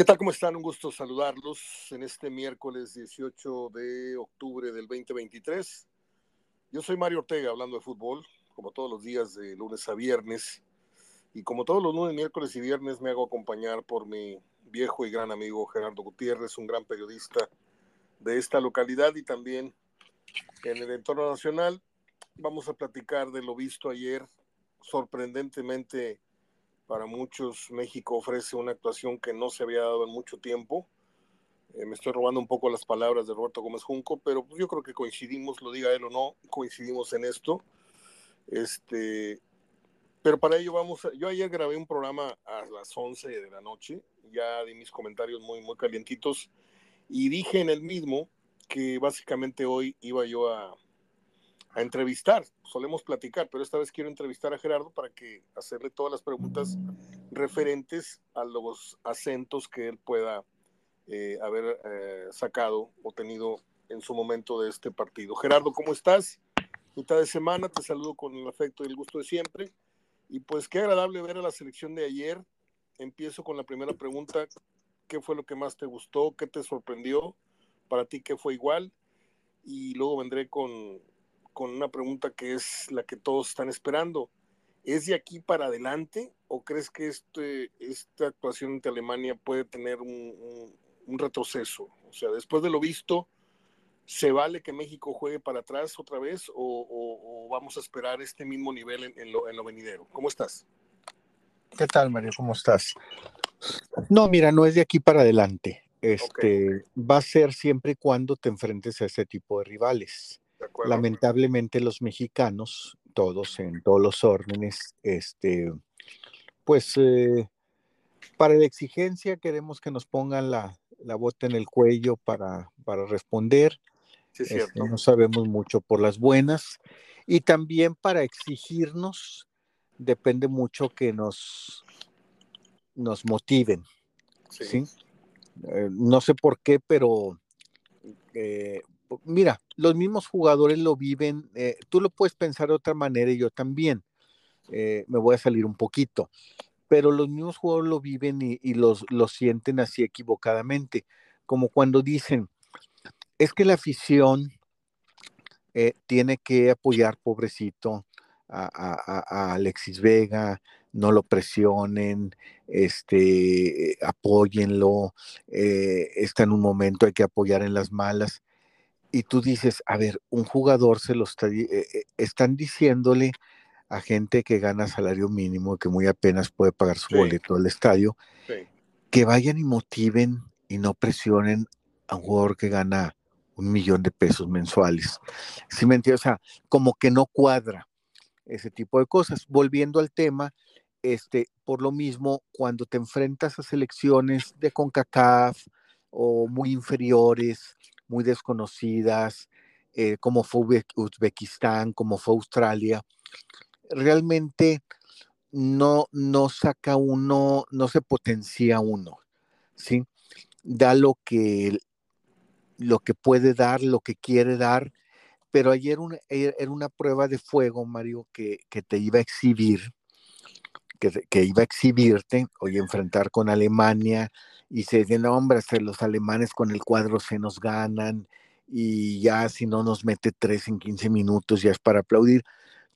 ¿Qué tal? ¿Cómo están? Un gusto saludarlos en este miércoles 18 de octubre del 2023. Yo soy Mario Ortega hablando de fútbol, como todos los días de lunes a viernes. Y como todos los lunes, miércoles y viernes me hago acompañar por mi viejo y gran amigo Gerardo Gutiérrez, un gran periodista de esta localidad y también en el entorno nacional. Vamos a platicar de lo visto ayer, sorprendentemente para muchos, México ofrece una actuación que no se había dado en mucho tiempo. Eh, me estoy robando un poco las palabras de Roberto Gómez Junco, pero yo creo que coincidimos, lo diga él o no, coincidimos en esto. Este, pero para ello vamos, a, yo ayer grabé un programa a las 11 de la noche, ya di mis comentarios muy, muy calientitos y dije en el mismo que básicamente hoy iba yo a, a entrevistar, solemos platicar, pero esta vez quiero entrevistar a Gerardo para que hacerle todas las preguntas referentes a los acentos que él pueda eh, haber eh, sacado o tenido en su momento de este partido. Gerardo, ¿cómo estás? Mitad de semana, te saludo con el afecto y el gusto de siempre. Y pues qué agradable ver a la selección de ayer. Empiezo con la primera pregunta. ¿Qué fue lo que más te gustó? ¿Qué te sorprendió? Para ti, ¿qué fue igual? Y luego vendré con, con una pregunta que es la que todos están esperando. ¿Es de aquí para adelante o crees que este, esta actuación ante Alemania puede tener un, un, retroceso? O sea, después de lo visto, ¿se vale que México juegue para atrás otra vez o, o, o vamos a esperar este mismo nivel en, en, lo, en, lo, venidero? ¿Cómo estás? ¿Qué tal, Mario? ¿Cómo estás? No, mira, no es de aquí para adelante. Este, okay. Va a ser siempre y cuando te enfrentes a ese tipo de rivales lamentablemente los mexicanos, todos en todos los órdenes, este, pues eh, para la exigencia queremos que nos pongan la, la bota en el cuello para, para responder. Sí, este, no sabemos mucho por las buenas. Y también para exigirnos, depende mucho que nos, nos motiven. Sí. ¿sí? Eh, no sé por qué, pero eh, mira, los mismos jugadores lo viven, eh, tú lo puedes pensar de otra manera y yo también, eh, me voy a salir un poquito, pero los mismos jugadores lo viven y, los, lo sienten así equivocadamente, como cuando dicen, es que la afición eh, tiene que apoyar, pobrecito, a, a, Alexis Vega, no lo presionen, este, apóyenlo, está en un momento, hay que apoyar en las malas y tú dices, a ver, un jugador se lo está, eh, eh, están diciéndole a gente que gana salario mínimo, que muy apenas puede pagar su sí. boleto del estadio, sí. que vayan y motiven y no presionen a un jugador que gana un millón de pesos mensuales. ¿Sí me entiendes? O sea, como que no cuadra ese tipo de cosas. Volviendo al tema, este, por lo mismo, cuando te enfrentas a selecciones de CONCACAF o muy inferiores, muy desconocidas, eh, como fue Uzbekistán, como fue Australia, realmente no, no saca uno, no se potencia uno, ¿sí? Da lo que, lo que puede dar, lo que quiere dar, pero ayer una, era una prueba de fuego, Mario, que, que te iba a exhibir, que, que, iba a exhibirte, oye, enfrentar con Alemania, y se dice, no, hombre, los alemanes con el cuadro se nos ganan, y ya si no nos mete tres en 15 minutos, ya es para aplaudir.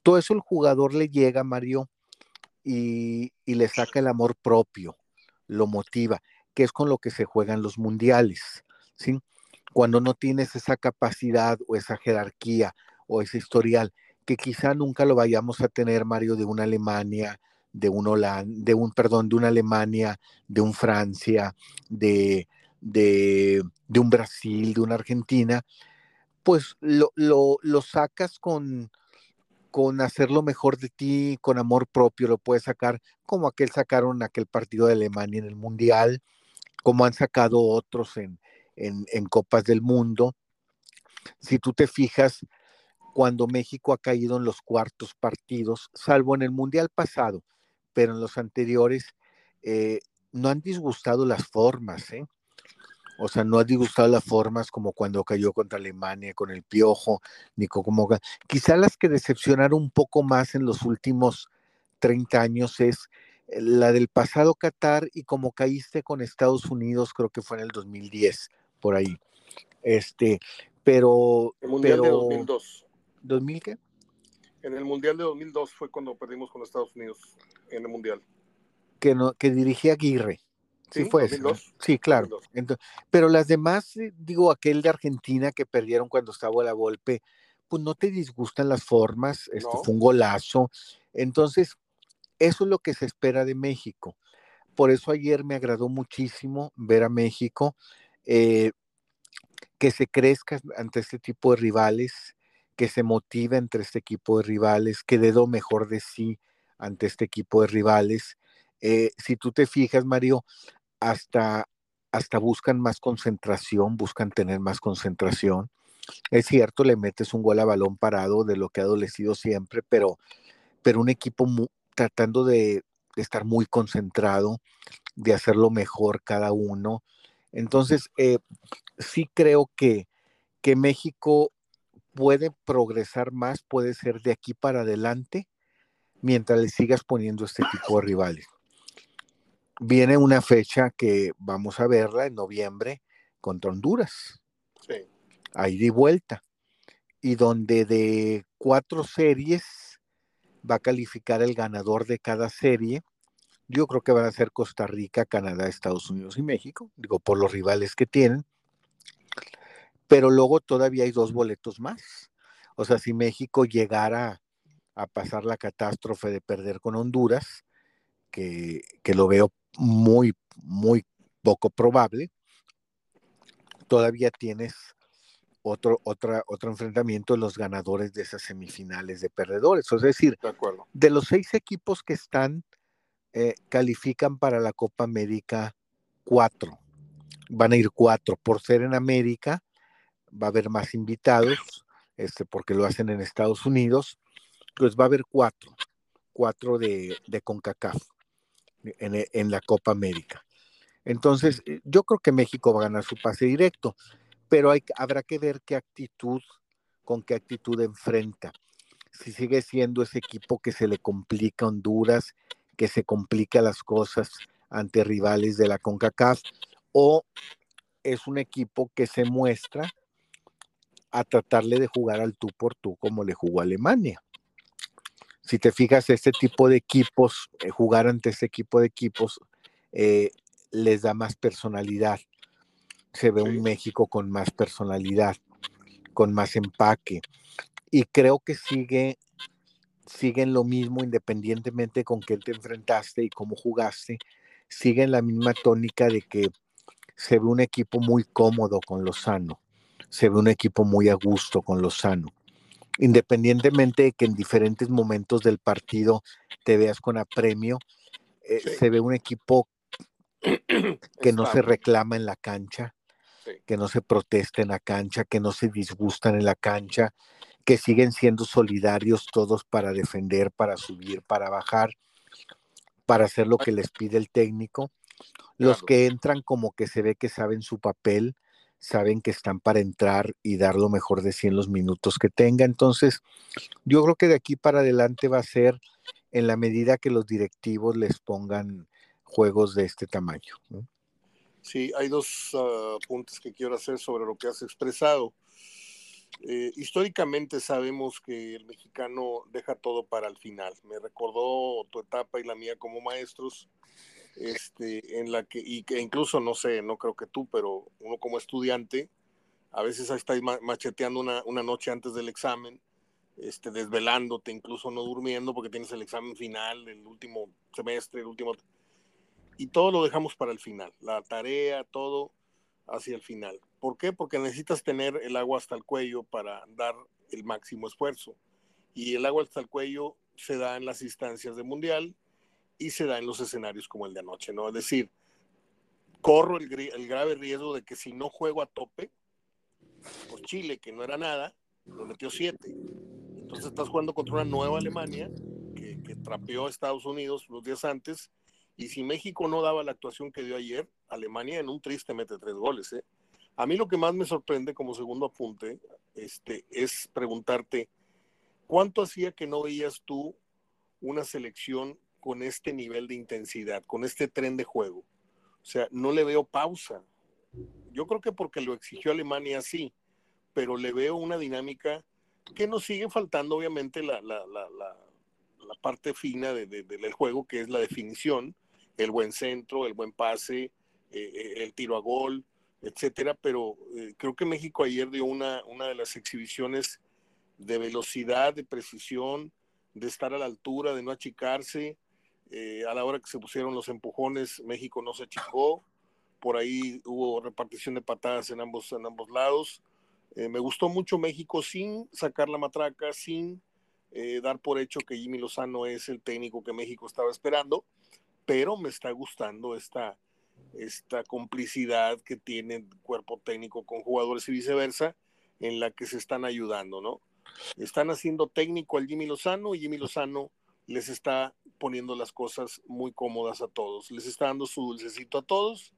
Todo eso el jugador le llega, Mario, y, y le saca el amor propio, lo motiva, que es con lo que se juegan los mundiales, ¿sí? Cuando no tienes esa capacidad o esa jerarquía o ese historial, que quizá nunca lo vayamos a tener, Mario, de una Alemania, de un Holanda, de un, perdón, de una Alemania, de un Francia, de, de, de un Brasil, de una Argentina, pues lo, lo, lo sacas con, con hacer lo mejor de ti, con amor propio, lo puedes sacar como aquel sacaron aquel partido de Alemania en el Mundial, como han sacado otros en, en, en Copas del Mundo. Si tú te fijas, cuando México ha caído en los cuartos partidos, salvo en el Mundial pasado, pero en los anteriores eh, no han disgustado las formas, ¿eh? O sea, no ha disgustado las formas como cuando cayó contra Alemania con el piojo, ni como quizá las que decepcionaron un poco más en los últimos 30 años es la del pasado Qatar y como caíste con Estados Unidos, creo que fue en el 2010, por ahí. Este, pero... El Mundial de 2002. ¿2000 qué? En el Mundial de 2002 fue cuando perdimos con Estados Unidos en el Mundial. Que, no, que dirigía Aguirre. Sí, fue 2002. Sí, claro. pero las demás, eh, digo, aquel de Argentina que perdieron cuando estaba la golpe, pues no te disgustan las formas, esto fue un golazo. Entonces, eso es lo que se espera de México. Por eso ayer me agradó muchísimo ver a México, eh, que se crezca ante este tipo de rivales, que se motive entre este equipo de rivales, que dé lo mejor de sí ante este equipo de rivales. Eh, si tú te fijas, Mario, hasta, hasta buscan más concentración, buscan tener más concentración. Es cierto, le metes un gol a balón parado de lo que ha adolecido siempre, pero, pero un equipo tratando de, estar muy concentrado, de hacerlo mejor cada uno. Entonces, eh, sí creo que, que México puede progresar más, puede ser de aquí para adelante, mientras le sigas poniendo este tipo de rivales. Viene una fecha que vamos a verla en noviembre contra Honduras. Sí. Ahí de vuelta. Y donde de cuatro series va a calificar el ganador de cada serie. Yo creo que van a ser Costa Rica, Canadá, Estados Unidos y México, digo, por los rivales que tienen. Pero luego todavía hay dos boletos más. O sea, si México llegara a pasar la catástrofe de perder con Honduras, que, que lo veo muy, muy poco probable, todavía tienes otro, otra, otro enfrentamiento de los ganadores de esas semifinales de perdedores. Es decir, de, los seis equipos que están, eh, califican para la Copa América cuatro. Van a ir cuatro. Por ser en América, va a haber más invitados, este, porque lo hacen en Estados Unidos. Pues va a haber cuatro, cuatro de, de CONCACAF en, en la Copa América. Entonces, eh, yo creo que México va a ganar su pase directo pero hay, habrá que ver qué actitud, con qué actitud enfrenta. Si sigue siendo ese equipo que se le complica a Honduras, que se complica las cosas ante rivales de la CONCACAF, o es un equipo que se muestra a tratarle de jugar al tú por tú como le jugó Alemania. Si te fijas, este tipo de equipos, eh, jugar ante este equipo de equipos, eh, les da más personalidad se ve un México con más personalidad, con más empaque. Y creo que sigue, siguen lo mismo independientemente con quién te enfrentaste y cómo jugaste, siguen la misma tónica de que se ve un equipo muy cómodo con Lozano, se ve un equipo muy a gusto con Lozano. Independientemente de que en diferentes momentos del partido te veas con apremio, eh, se ve un equipo que no se reclama en la cancha, que no se protesta en la cancha, que no se disgustan en la cancha, que siguen siendo solidarios todos para defender, para subir, para bajar, para hacer lo que les pide el técnico. Los que entran como que se ve que saben su papel, saben que están para entrar y dar lo mejor de sí en los minutos que tenga. Entonces, yo creo que de aquí para adelante va a ser en la medida que los directivos les pongan juegos de este tamaño. Sí, hay dos uh, puntos que quiero hacer sobre lo que has expresado. Eh, históricamente sabemos que el mexicano deja todo para el final. Me recordó tu etapa y la mía como maestros, este, en la que, y que incluso, no sé, no creo que tú, pero uno como estudiante, a veces estáis macheteando una, una noche antes del examen, este, desvelándote, incluso no durmiendo porque tienes el examen final, el último semestre, el último y todo lo dejamos para el final, la tarea, todo hacia el final. ¿Por qué? Porque necesitas tener el agua hasta el cuello para dar el máximo esfuerzo. Y el agua hasta el cuello se da en las instancias de mundial y se da en los escenarios como el de anoche, ¿no? Es decir, corro el, grave riesgo de que si no juego a tope, pues Chile, que no era nada, lo metió siete. Entonces estás jugando contra una nueva Alemania que, que trapeó a Estados Unidos los días antes y si México no daba la actuación que dio ayer, Alemania en un triste mete tres goles. ¿eh? A mí lo que más me sorprende como segundo apunte este, es preguntarte, ¿cuánto hacía que no veías tú una selección con este nivel de intensidad, con este tren de juego. O sea, no le veo pausa. Yo creo que porque lo exigió Alemania sí, pero le veo una dinámica que nos sigue faltando, obviamente, la, la, la, la parte fina de, del juego, que es la definición, el buen centro, el buen pase, eh, eh, el tiro a gol, etcétera. Pero eh, creo que México ayer dio una, una de las exhibiciones de velocidad, de precisión, de estar a la altura, de no achicarse. A la hora que se pusieron los empujones, México no se achicó. Por ahí hubo repartición de patadas en ambos, en ambos lados. me gustó mucho México sin sacar la matraca, sin dar por hecho que Jimmy Lozano es el técnico que México estaba esperando, pero me está gustando esta, esta complicidad que tiene el cuerpo técnico con jugadores y viceversa, en la que se están ayudando, ¿no? Están haciendo técnico al Jimmy Lozano y Jimmy Lozano les está poniendo las cosas muy cómodas a todos, les está dando su dulcecito a todos,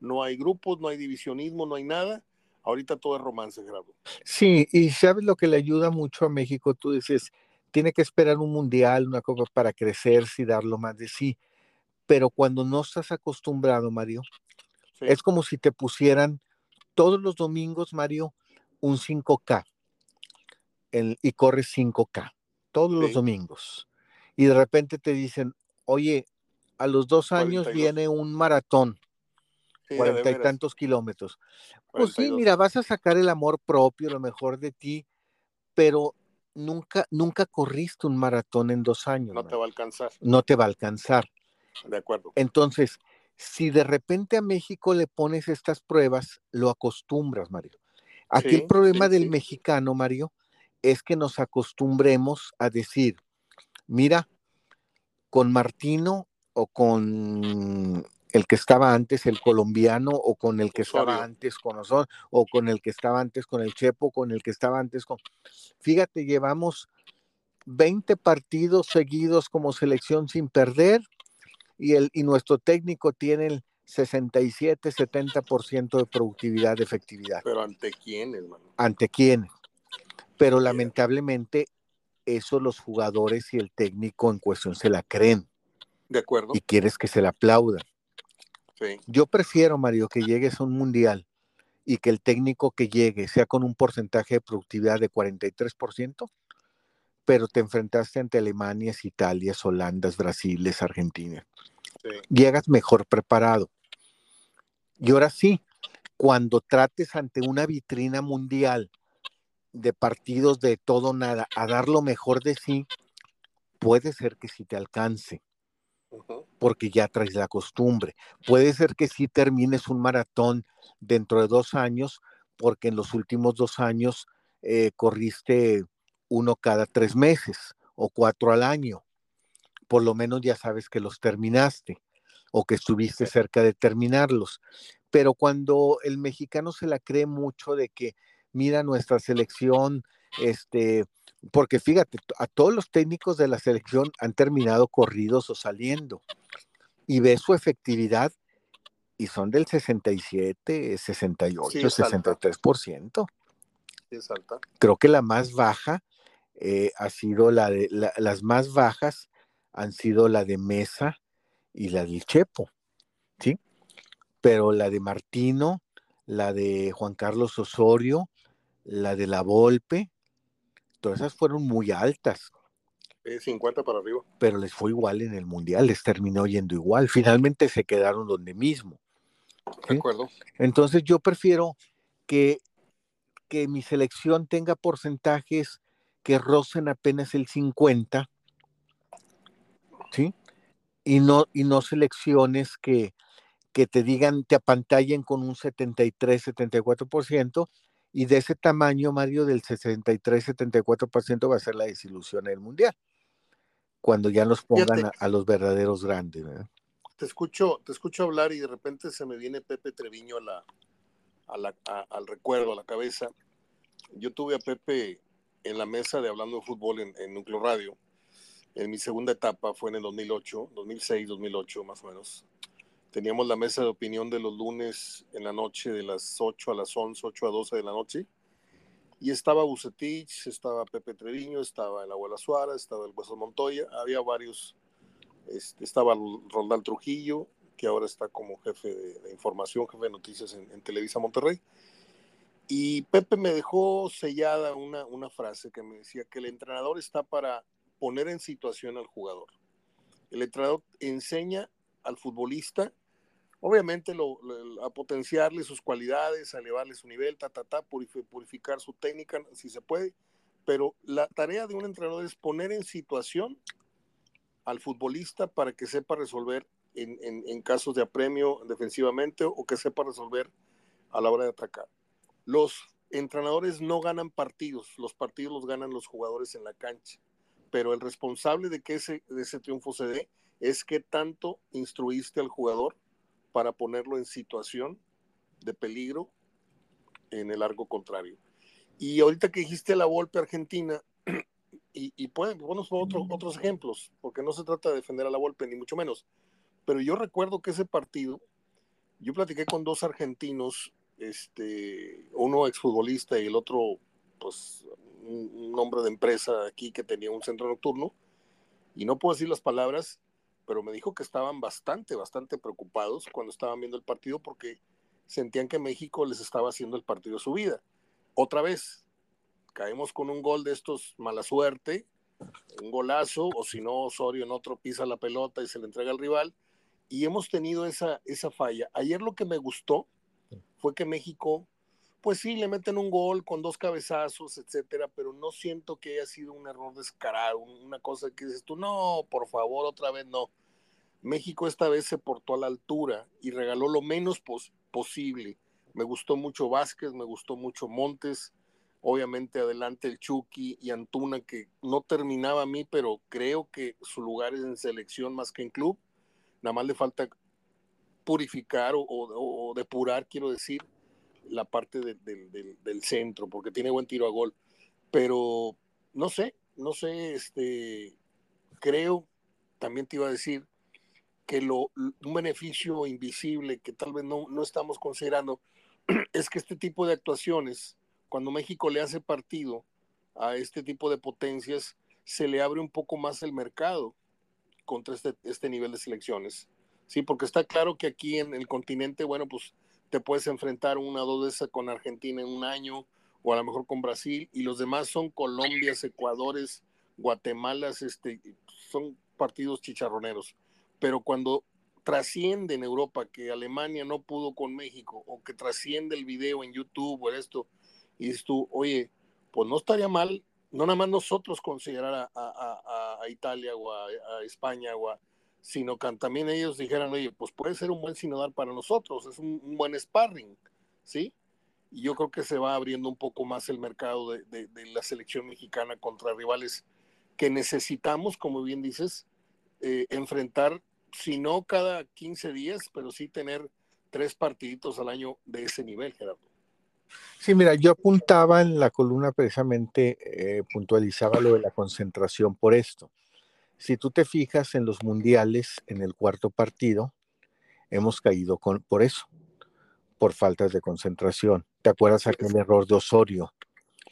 no hay grupos, no hay divisionismo, no hay nada. Ahorita todo es romance, Gerardo. Sí, y sabes lo que le ayuda mucho a México, tú dices, tiene que esperar un mundial, una copa para crecerse y dar lo más de sí pero cuando no estás acostumbrado, Mario, es como si te pusieran todos los domingos, Mario, un 5K y corres 5K, todos los domingos. Y de repente te dicen, oye, a los dos años viene un maratón, cuarenta y tantos kilómetros. Pues sí, mira, vas a sacar el amor propio, lo mejor de ti, pero nunca, nunca corriste un maratón en dos años. No te va a alcanzar. No te va a alcanzar. De acuerdo. Entonces, si de repente a México le pones estas pruebas, lo acostumbras, Mario. Aquí el problema del mexicano, Mario, es que nos acostumbremos a decir, mira, con Martino o con el que estaba antes, el colombiano, o con el que estaba antes con nosotros, o con el que estaba antes con el Chepo, con el que estaba antes con... Fíjate, llevamos 20 partidos seguidos como selección sin perder y, el, y nuestro técnico tiene el 67, 70% de productividad, de efectividad. Pero ante quién, hermano? Ante quién. Pero lamentablemente eso los jugadores y el técnico en cuestión se la creen. De acuerdo. Y quieres que se la aplaudan. Sí. Yo prefiero, Mario, que llegues a un mundial y que el técnico que llegue sea con un porcentaje de productividad de 43%, pero te enfrentaste ante Alemania, Italia, Holanda, Brasil, Argentina. Llegas mejor preparado. Y ahora sí, cuando trates ante una vitrina mundial de partidos de todo nada a dar lo mejor de sí, puede ser que sí te alcance, porque ya traes la costumbre. Puede ser que sí termines un maratón dentro de dos años, porque en los últimos dos años eh, corriste uno cada tres meses o cuatro al año. Por lo menos ya sabes que los terminaste o que estuviste cerca de terminarlos. Pero cuando el mexicano se la cree mucho de que, mira nuestra selección, este, porque fíjate, a todos los técnicos de la selección han terminado corridos o saliendo y ve su efectividad y son del 67, 68, 63%. Creo que la más baja eh, ha sido la de las más bajas han sido la de Mesa y la del Chepo, ¿sí? Pero la de Martino, la de Juan Carlos Osorio, la de La Volpe, todas esas fueron muy altas. 50 para arriba. Pero les fue igual en el Mundial, les terminó yendo igual. Finalmente se quedaron donde mismo. De acuerdo. Entonces yo prefiero que, que mi selección tenga porcentajes que rocen apenas el 50, ¿sí? Y no, y no selecciones que, que te digan, te apantallen con un 73, 74%, y de ese tamaño, Mario, del 63, 74% va a ser la desilusión en el Mundial, cuando ya nos pongan a, los verdaderos grandes. Te escucho, te escucho hablar y de repente se me viene Pepe Treviño a la, a la al recuerdo, a la cabeza. Yo tuve a Pepe en la mesa de Hablando de Fútbol en, en Núcleo Radio. En mi segunda etapa fue en el 2008, 2006, 2008 más o menos. Teníamos la mesa de opinión de los lunes en la noche de las 8 a las 11, 8 a 12 de la noche. Y estaba Bucetich, estaba Pepe Treviño, estaba el Abuela Suárez, estaba el Hueso Montoya. Había varios Este, estaba Roldán Trujillo, que ahora está como jefe de, información, jefe de noticias en, Televisa Monterrey. Y Pepe me dejó sellada una, una frase que me decía que el entrenador está para poner en situación al jugador. El entrenador enseña al futbolista, obviamente a potenciarle sus cualidades, a elevarle su nivel, ta, purificar su técnica, si se puede, pero la tarea de un entrenador es poner en situación al futbolista para que sepa resolver en, casos de apremio defensivamente o que sepa resolver a la hora de atacar. Los entrenadores no ganan partidos, los partidos los ganan los jugadores en la cancha, pero el responsable de que ese, de ese triunfo se dé es que tanto instruiste al jugador para ponerlo en situación de peligro en el arco contrario. Y ahorita que dijiste la Volpe Argentina, y, y pueden, bueno, otros otros ejemplos, porque no se trata de defender a la Volpe, ni mucho menos. Pero yo recuerdo que ese partido, yo platiqué con dos argentinos, este, uno exfutbolista y el otro, pues, un, hombre de empresa aquí que tenía un centro nocturno, y no puedo decir las palabras, pero me dijo que estaban bastante, bastante preocupados cuando estaban viendo el partido porque sentían que México les estaba haciendo el partido su vida otra vez, caemos con un gol de estos mala suerte, un golazo, o si no, Osorio en otro pisa la pelota y se le entrega al rival, y hemos tenido esa, esa falla. Ayer lo que me gustó fue que México, pues sí, le meten un gol con dos cabezazos, etcétera, pero no siento que haya sido un error descarado, una cosa que dices tú, no, por favor, otra vez no. México esta vez se portó a la altura y regaló lo menos posible me gustó mucho Vázquez, me gustó mucho Montes, obviamente adelante el Chucky y Antuna, que no terminaba a mí, pero creo que su lugar es en selección más que en club. Nada más le falta purificar o, depurar, quiero decir, la parte del centro, porque tiene buen tiro a gol. Pero no sé, no sé, este, creo, también te iba a decir, que lo, un beneficio invisible que tal vez no, no estamos considerando es que este tipo de actuaciones, cuando México le hace partido a este tipo de potencias, se le abre un poco más el mercado contra este, este nivel de selecciones. Sí, porque está claro que aquí en el continente, bueno, pues te puedes enfrentar una o dos veces con Argentina en un año, o a lo mejor con Brasil, y los demás son Colombia, Ecuadores, Guatemala, este, son partidos chicharroneros. Pero cuando trasciende en Europa, que Alemania no pudo con México, o que trasciende el video en YouTube o esto, y dices tú, oye, pues no estaría mal, no nada más nosotros considerar a, Italia o a, España, o sino que también ellos dijeran, oye, pues puede ser un buen sinodal para nosotros, es un, buen sparring, ¿sí? Y yo creo que se va abriendo un poco más el mercado de la selección mexicana contra rivales que necesitamos, como bien dices, eh, enfrentar si no cada 15 días, pero sí tener tres partiditos al año de ese nivel, Gerardo. Sí, mira, yo apuntaba en la columna precisamente, eh, puntualizaba lo de la concentración por esto. Si tú te fijas en los mundiales, en el cuarto partido, hemos caído con, por eso, por faltas de concentración. ¿Te acuerdas aquel error de Osorio?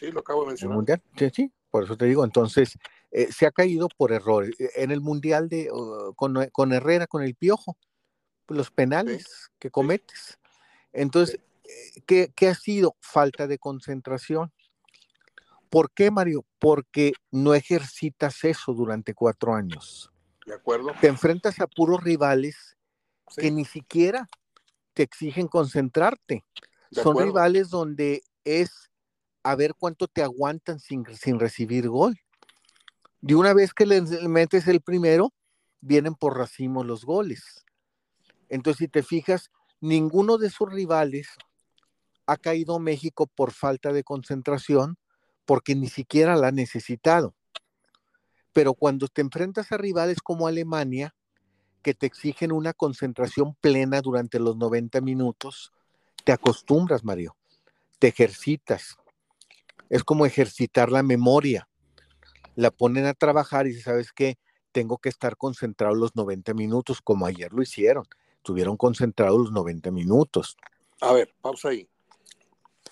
Sí, lo acabo de mencionar. Sí, sí, por eso te digo. Entonces, eh, se ha caído por errores. E, en el Mundial de, con, Herrera, con el Piojo, los penales que cometes. Entonces, eh, ¿qué, ha sido? Falta de concentración. ¿Por qué, Mario? Porque no ejercitas eso durante cuatro años. De acuerdo. Te enfrentas a puros rivales que ni siquiera te exigen concentrarte. Son rivales donde es a ver cuánto te aguantan sin, sin recibir gol. De una vez que le metes el primero, vienen por racimo los goles. Entonces, si te fijas, ninguno de sus rivales ha caído México por falta de concentración, porque ni siquiera la ha necesitado. Pero cuando te enfrentas a rivales como Alemania, que te exigen una concentración plena durante los 90 minutos, te acostumbras, Mario, te ejercitas. Es como ejercitar la memoria la ponen a trabajar y ¿sabes qué? Tengo que estar concentrado los 90 minutos, como ayer lo hicieron. Estuvieron concentrados los 90 minutos. A ver, pausa ahí.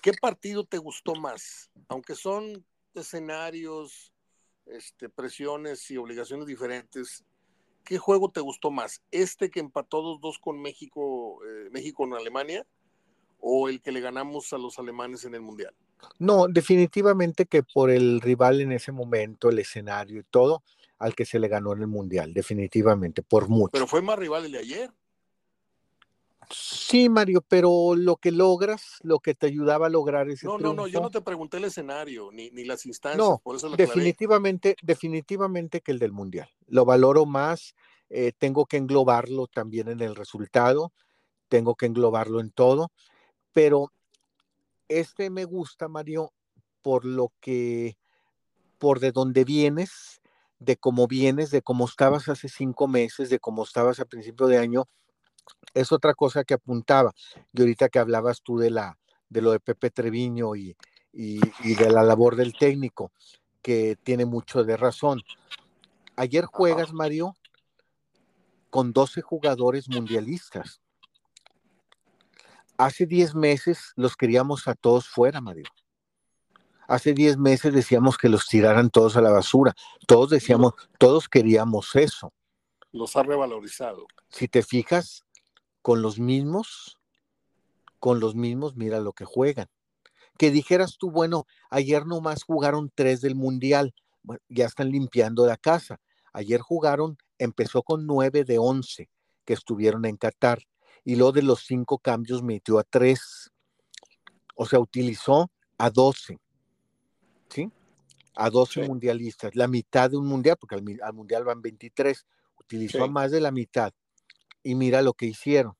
¿Qué partido te gustó más? Aunque son escenarios, este, presiones y obligaciones diferentes, ¿qué juego te gustó más? ¿Este que empató 2-2 con México, eh, México en Alemania? ¿O el que le ganamos a los alemanes en el Mundial? No, definitivamente que por el rival en ese momento, el escenario y todo, al que se le ganó en el Mundial, definitivamente, por mucho. Pero fue más rival el de ayer. Sí, Mario, pero lo que logras, lo que te ayudaba a lograr ese No, triunfo, no, no, yo no te pregunté el escenario, ni, ni las instancias, No, por eso lo aclaré. definitivamente, definitivamente que el del Mundial. Lo valoro más, eh, tengo que englobarlo también en el resultado, tengo que englobarlo en todo, pero este me gusta, Mario, por lo que, por de dónde vienes, de cómo vienes, de cómo estabas hace cinco meses, de cómo estabas a principio de año, es otra cosa que apuntaba. Y ahorita que hablabas tú de la, de lo de Pepe Treviño y, y, y de la labor del técnico, que tiene mucho de razón. Ayer juegas, Mario, con 12 jugadores mundialistas. Hace 10 meses los queríamos a todos fuera, Mario. Hace 10 meses decíamos que los tiraran todos a la basura. Todos decíamos, todos queríamos eso. Los ha revalorizado. Si te fijas, con los mismos, con los mismos, mira lo que juegan. Que dijeras tú, bueno, ayer nomás jugaron tres del Mundial, bueno, ya están limpiando la casa. Ayer jugaron, empezó con nueve de once que estuvieron en Qatar y luego de los cinco cambios metió a tres. O sea, utilizó a doce. ¿Sí? A 12 Sí. mundialistas, la mitad de un mundial, porque al, mundial van 23, utilizó a más de la mitad. Y mira lo que hicieron.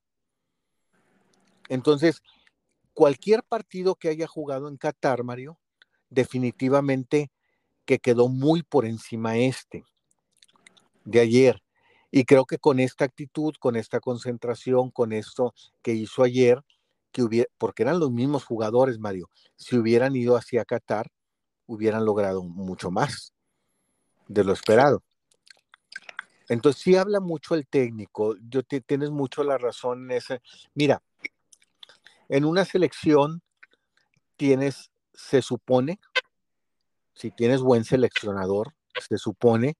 Entonces, cualquier partido que haya jugado en Qatar, Mario, definitivamente que quedó muy por encima este de ayer. Y creo que con esta actitud, con esta concentración, con esto que hizo ayer, que hubiera, porque eran los mismos jugadores, Mario, si hubieran ido hacia Qatar, hubieran logrado mucho más de lo esperado. Entonces sí habla mucho el técnico, yo te- tienes mucho la razón en ese. Mira, en una selección tienes, se supone, si tienes buen seleccionador, se supone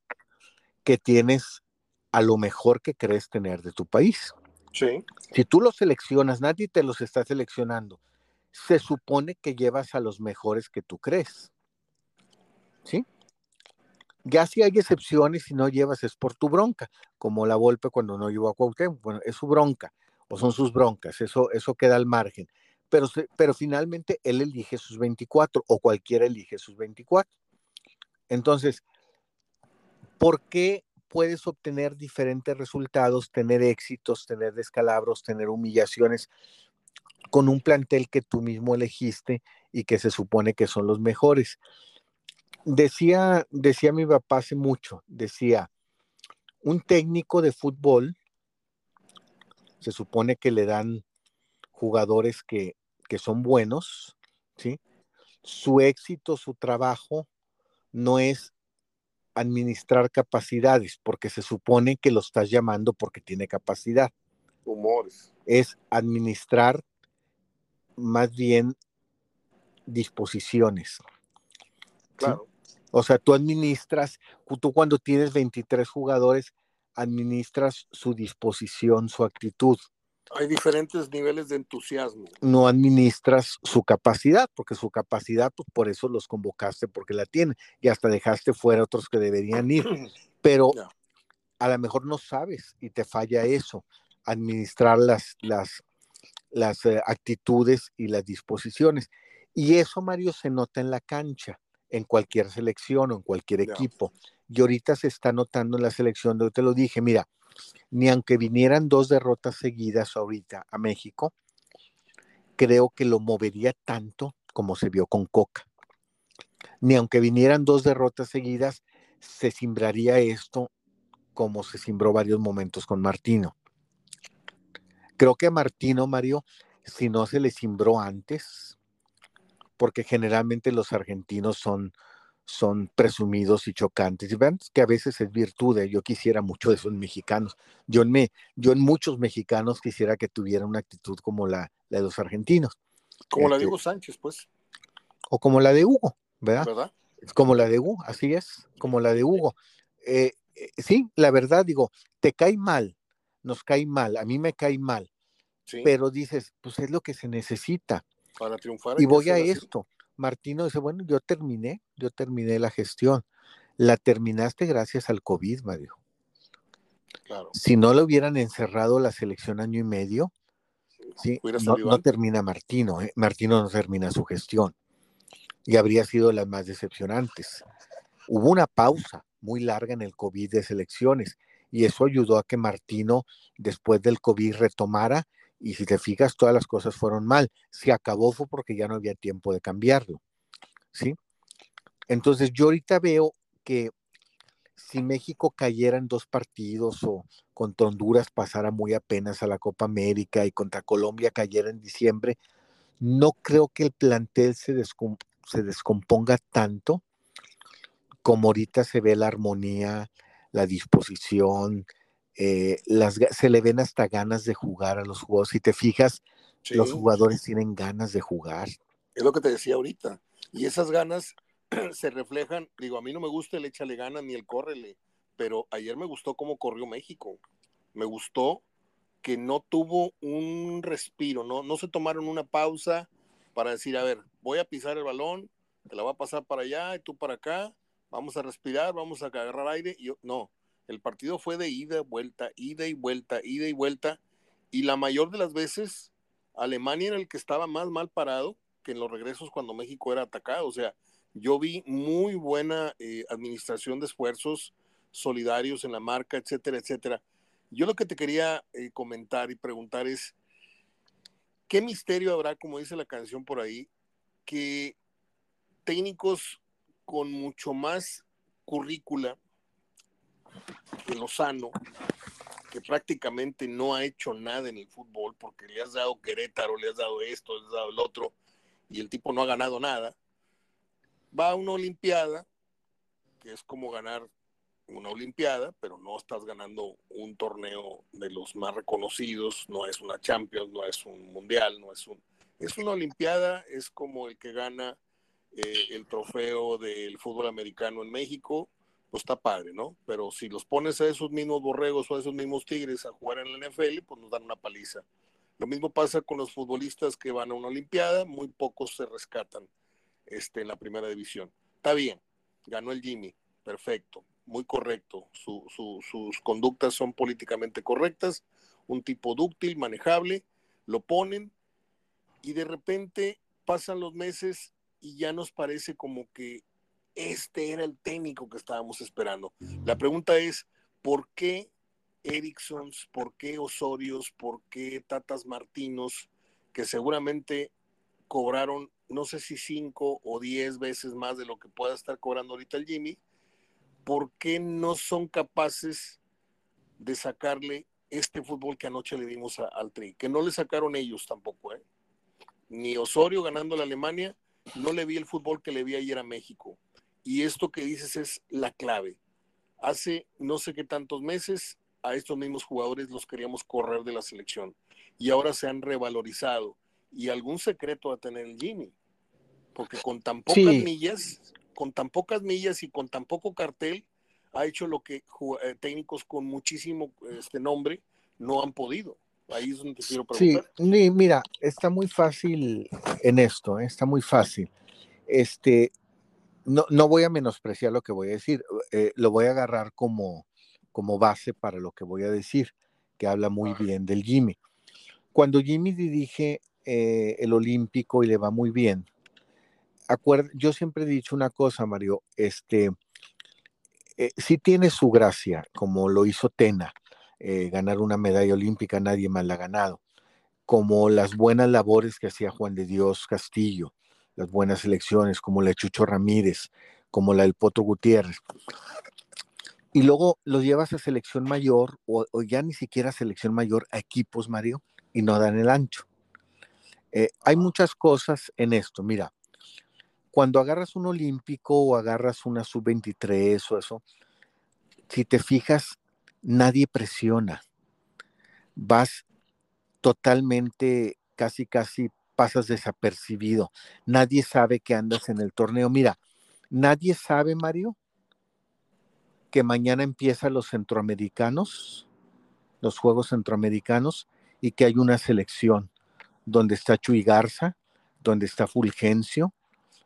que tienes a lo mejor que crees tener de tu país. Sí. Si tú los seleccionas, nadie te los está seleccionando. Se supone que llevas a los mejores que tú crees. ¿Sí? Ya si hay excepciones y no llevas es por tu bronca, como la Volpe cuando no llevó a Cuauhtémoc, bueno, es su bronca o son sus broncas, eso, eso queda al margen. Pero, pero finalmente él elige sus 24 o cualquiera elige sus 24. Entonces, ¿por qué puedes obtener diferentes resultados, tener éxitos, tener descalabros, tener humillaciones con un plantel que tú mismo elegiste y que se supone que son los mejores? Decía, decía mi papá hace mucho, decía, un técnico de fútbol se supone que le dan jugadores que, que son buenos, ¿sí? Su éxito, su trabajo no es administrar capacidades, porque se supone que lo estás llamando porque tiene capacidad. Humores. Es administrar más bien disposiciones. Claro. O sea, tú administras, tú cuando tienes 23 jugadores, administras su disposición, su actitud. Hay diferentes niveles de entusiasmo. No administras su capacidad, porque su capacidad, pues por eso los convocaste, porque la tienen, y hasta dejaste fuera otros que deberían ir. Pero a lo mejor no sabes y te falla eso, administrar las, las, las eh, actitudes y las disposiciones. Y eso, Mario, se nota en la cancha, en cualquier selección o en cualquier equipo. Y ahorita se está notando en la selección, yo te lo dije, mira, ni aunque vinieran dos derrotas seguidas ahorita a México, creo que lo movería tanto como se vio con Coca. Ni aunque vinieran dos derrotas seguidas, se simbraría esto como se simbró varios momentos con Martino. Creo que a Martino, Mario, si no se le simbró antes, porque generalmente los argentinos son, son presumidos y chocantes, y vean que a veces es virtud, ¿eh? yo quisiera mucho de esos mexicanos, yo en, me, yo en muchos mexicanos quisiera que tuvieran una actitud como la, la de los argentinos, Como la Este- digo Sánchez, pues, o como la de Hugo, ¿verdad? ¿verdad? Como la de Hugo, así es, como la de Hugo. Eh, eh, sí, la verdad, digo, te cae mal, nos cae mal, a mí me cae mal, pero dices, pues es lo que se necesita. Para triunfar. Y voy a esto. Martino dice, bueno, yo terminé, yo terminé la gestión. La terminaste gracias al COVID, Mario. Claro. Si no lo hubieran encerrado la selección año y medio, sí, no, termina Martino, ¿eh? Martino no termina su gestión. Y habría sido las más decepcionantes. Hubo una pausa muy larga en el COVID de selecciones y eso ayudó a que Martino después del COVID retomara y si te fijas todas las cosas fueron mal. Se acabó fue porque ya no había tiempo de cambiarlo. ¿Sí? Entonces yo ahorita veo que si México cayera en dos partidos o contra Honduras pasara muy apenas a la Copa América y contra Colombia cayera en diciembre, no creo que el plantel se, se descomponga tanto como ahorita se ve la armonía, la disposición, eh, las, se le ven hasta ganas de jugar a los jugadores. Si te fijas, los jugadores tienen ganas de jugar. Es lo que te decía ahorita. Y esas ganas se reflejan, digo, a mí no me gusta el échale ganas ni el córrele, pero ayer me gustó cómo corrió México. Me gustó que no tuvo un respiro, no, no se tomaron una pausa para decir, a ver, voy a pisar el balón, te la va a pasar para allá y tú para acá, vamos a respirar, vamos a agarrar aire. Y yo, no, el partido fue de ida, vuelta, ida y vuelta, ida y vuelta. Y la mayor de las veces, Alemania era el que estaba más mal parado que en los regresos cuando México era atacado. O sea, yo vi muy buena eh, administración de esfuerzos solidarios en la marca, etcétera, etcétera. Yo lo que te quería eh, comentar y preguntar es, ¿qué misterio habrá, como dice la canción por ahí, que técnicos con mucho más currícula que Lozano, que prácticamente no ha hecho nada en el fútbol porque le has dado Querétaro, le has dado esto, le has dado el otro, y el tipo no ha ganado nada, va a una Olimpiada, que es como ganar una Olimpiada, pero no estás ganando un torneo de los más reconocidos, no es una Champions, no es un Mundial, no es un... Es una Olimpiada, es como el que gana eh, el trofeo del fútbol americano en México, pues está padre, ¿no? Pero si los pones a esos mismos borregos o a esos mismos tigres a jugar en la NFL, pues nos dan una paliza. Lo mismo pasa con los futbolistas que van a una Olimpiada, muy pocos se rescatan este, en la primera división. Está bien, ganó el Jimmy, perfecto, muy correcto. sus conductas son políticamente correctas, un tipo dúctil, manejable, lo ponen y de repente pasan los meses y ya nos parece como que este era el técnico que estábamos esperando. La pregunta es, ¿por qué Ericssons, por qué Osorios, por qué Tatas Martinos, que seguramente cobraron, no sé si cinco o diez veces más de lo que pueda estar cobrando ahorita el Jimmy, ¿por qué no son capaces de sacarle este fútbol que anoche le dimos al Tri? Que no le sacaron ellos tampoco, ¿eh? Ni Osorio ganando la Alemania, no le vi el fútbol que le vi ayer a México. Y esto que dices es la clave. Hace no sé qué tantos meses a estos mismos jugadores los queríamos correr de la selección y ahora se han revalorizado. Y algún secreto a tener el Jimmy, porque con tan pocas millas, con tan pocas millas y con tan poco cartel, ha hecho lo que eh, técnicos con muchísimo este nombre no han podido. Ahí es donde te quiero preguntar. Sí, mira, está muy fácil en esto, ¿eh? está muy fácil. Este, no, no voy a menospreciar lo que voy a decir, eh, lo voy a agarrar como, como base para lo que voy a decir, que habla muy bien del Jimmy. Cuando Jimmy dirige eh, el Olímpico y le va muy bien, yo siempre he dicho una cosa, Mario, este, sí tiene su gracia, como lo hizo Tena, eh, ganar una medalla olímpica, nadie más la ha ganado. Como las buenas labores que hacía Juan de Dios Castillo, las buenas elecciones, como la de Chucho Ramírez, como la del Poto Gutiérrez. Y luego los llevas a selección mayor, o, ya ni siquiera selección mayor, a equipos, Mario, y no dan el ancho. Eh, hay muchas cosas en esto. Mira, cuando agarras un olímpico o agarras una sub-23 o eso, si te fijas, nadie presiona. Vas totalmente, casi, casi pasas desapercibido. Nadie sabe que andas en el torneo. Mira, nadie sabe, Mario, que mañana empiezan los centroamericanos, los Juegos Centroamericanos, y que hay una selección donde está Chuy Garza, donde está Fulgencio,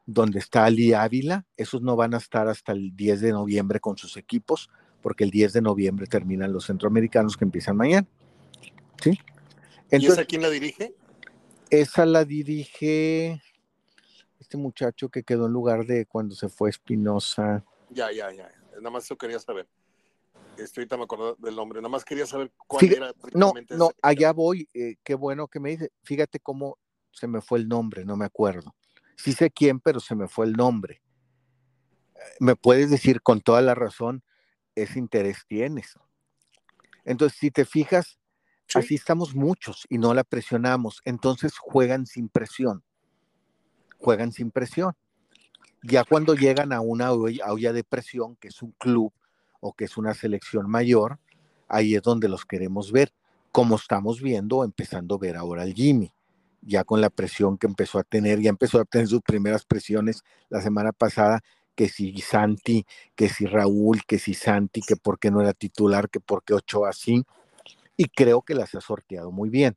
donde está Ali Ávila. Esos no van a estar hasta el 10 de noviembre con sus equipos, porque el 10 de noviembre terminan los centroamericanos que empiezan mañana. ¿Sí? ¿Y esa quién la dirige? Esa la dirige este muchacho que quedó en lugar de cuando se fue Espinosa. Ya, ya, ya. Nada más eso quería saber. Estoy ahorita me acuerdo del nombre. Nada más quería saber cuál era. No, no, allá voy. Eh, qué bueno que me dice. Fíjate cómo se me fue el nombre, no me acuerdo. Sí sé quién, pero se me fue el nombre. Me puedes decir con toda la razón, ese interés tienes. Entonces, si te fijas, así estamos muchos y no la presionamos. Entonces juegan sin presión juegan sin presión. Ya cuando llegan a una olla de presión, que es un club o que es una selección mayor, ahí es donde los queremos ver, como estamos viendo, empezando a ver ahora al Jimmy, ya con la presión que empezó a tener, ya empezó a tener sus primeras presiones la semana pasada, que si Santi, que si Raúl, que si Santi, que por qué no era titular, que por qué ocho así, y creo que las ha sorteado muy bien.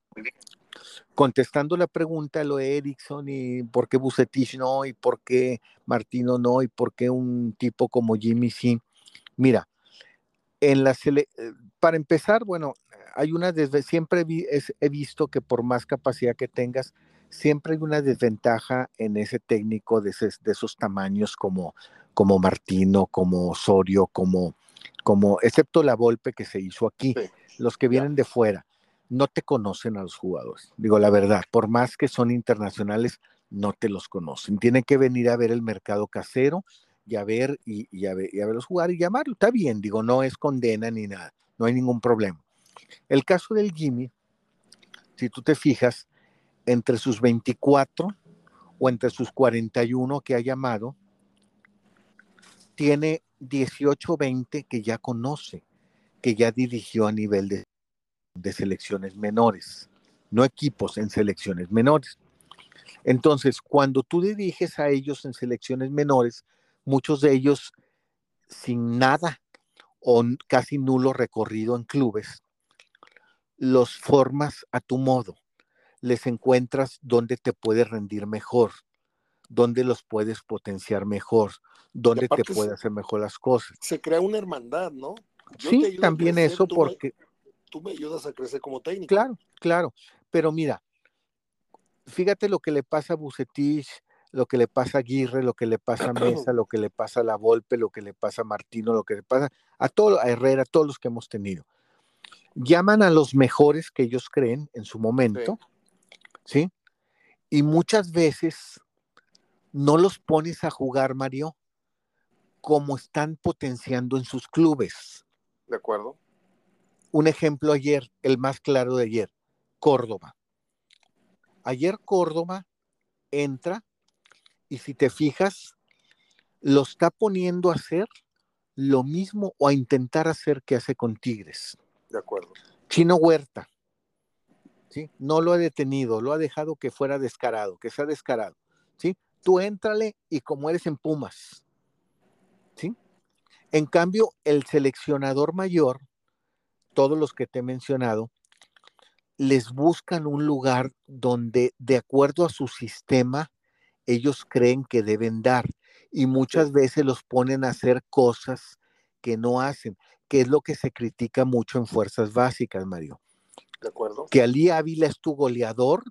Contestando la pregunta lo de Erickson y por qué Bucetich no y por qué Martino no y por qué un tipo como Jimmy sí. Mira, en la eh, para empezar, bueno, hay una desde siempre he visto que por más capacidad que tengas, siempre hay una desventaja en ese técnico de, esos tamaños como, como Martino, como Osorio, como, como, excepto la golpe que se hizo aquí, los que vienen de fuera no te conocen a los jugadores. Digo la verdad, por más que son internacionales, no te los conocen. Tienen que venir a ver el mercado casero y a ver y, a, ver, y a verlos jugar y llamarlo. Está bien, digo, no es condena ni nada, no hay ningún problema. El caso del Jimmy, si tú te fijas, entre sus 24 o entre sus 41 que ha llamado, tiene 18 20 que ya conoce, que ya dirigió a nivel de de selecciones menores, no equipos en selecciones menores. Entonces, cuando tú diriges a ellos en selecciones menores, muchos de ellos sin nada o casi nulo recorrido en clubes, los formas a tu modo, les encuentras donde te puedes rendir mejor, donde los puedes potenciar mejor, donde te puede hacer mejor las cosas. Se crea una hermandad, ¿no? Sí, también eso porque tú me ayudas a crecer como técnico. Claro, claro. Pero mira, fíjate lo que le pasa a Bucetich, lo que le pasa a Aguirre, lo que le pasa a Mesa, lo que le pasa a La Volpe, lo que le pasa a Martino, lo que le pasa a todo, a Herrera, a todos los que hemos tenido. Llaman a los mejores que ellos creen en su momento, ¿sí? Y muchas veces no los pones a jugar, Mario, como están potenciando en sus clubes. De acuerdo. Un ejemplo ayer, el más claro de ayer, Córdoba. Ayer Córdoba entra y si te fijas, lo está poniendo a hacer lo mismo o a intentar hacer que hace con Tigres. De acuerdo. Chino Huerta, ¿sí? No lo ha detenido, lo ha dejado que fuera descarado, que sea descarado, ¿sí? Tú éntrale y como eres en Pumas. En cambio, el seleccionador mayor todos los que te he mencionado, les buscan un lugar donde, de acuerdo a su sistema, ellos creen que deben dar y muchas veces los ponen a hacer cosas que no hacen, que es lo que se critica mucho en fuerzas básicas, Mario. De acuerdo. Que Ali Ávila es tu goleador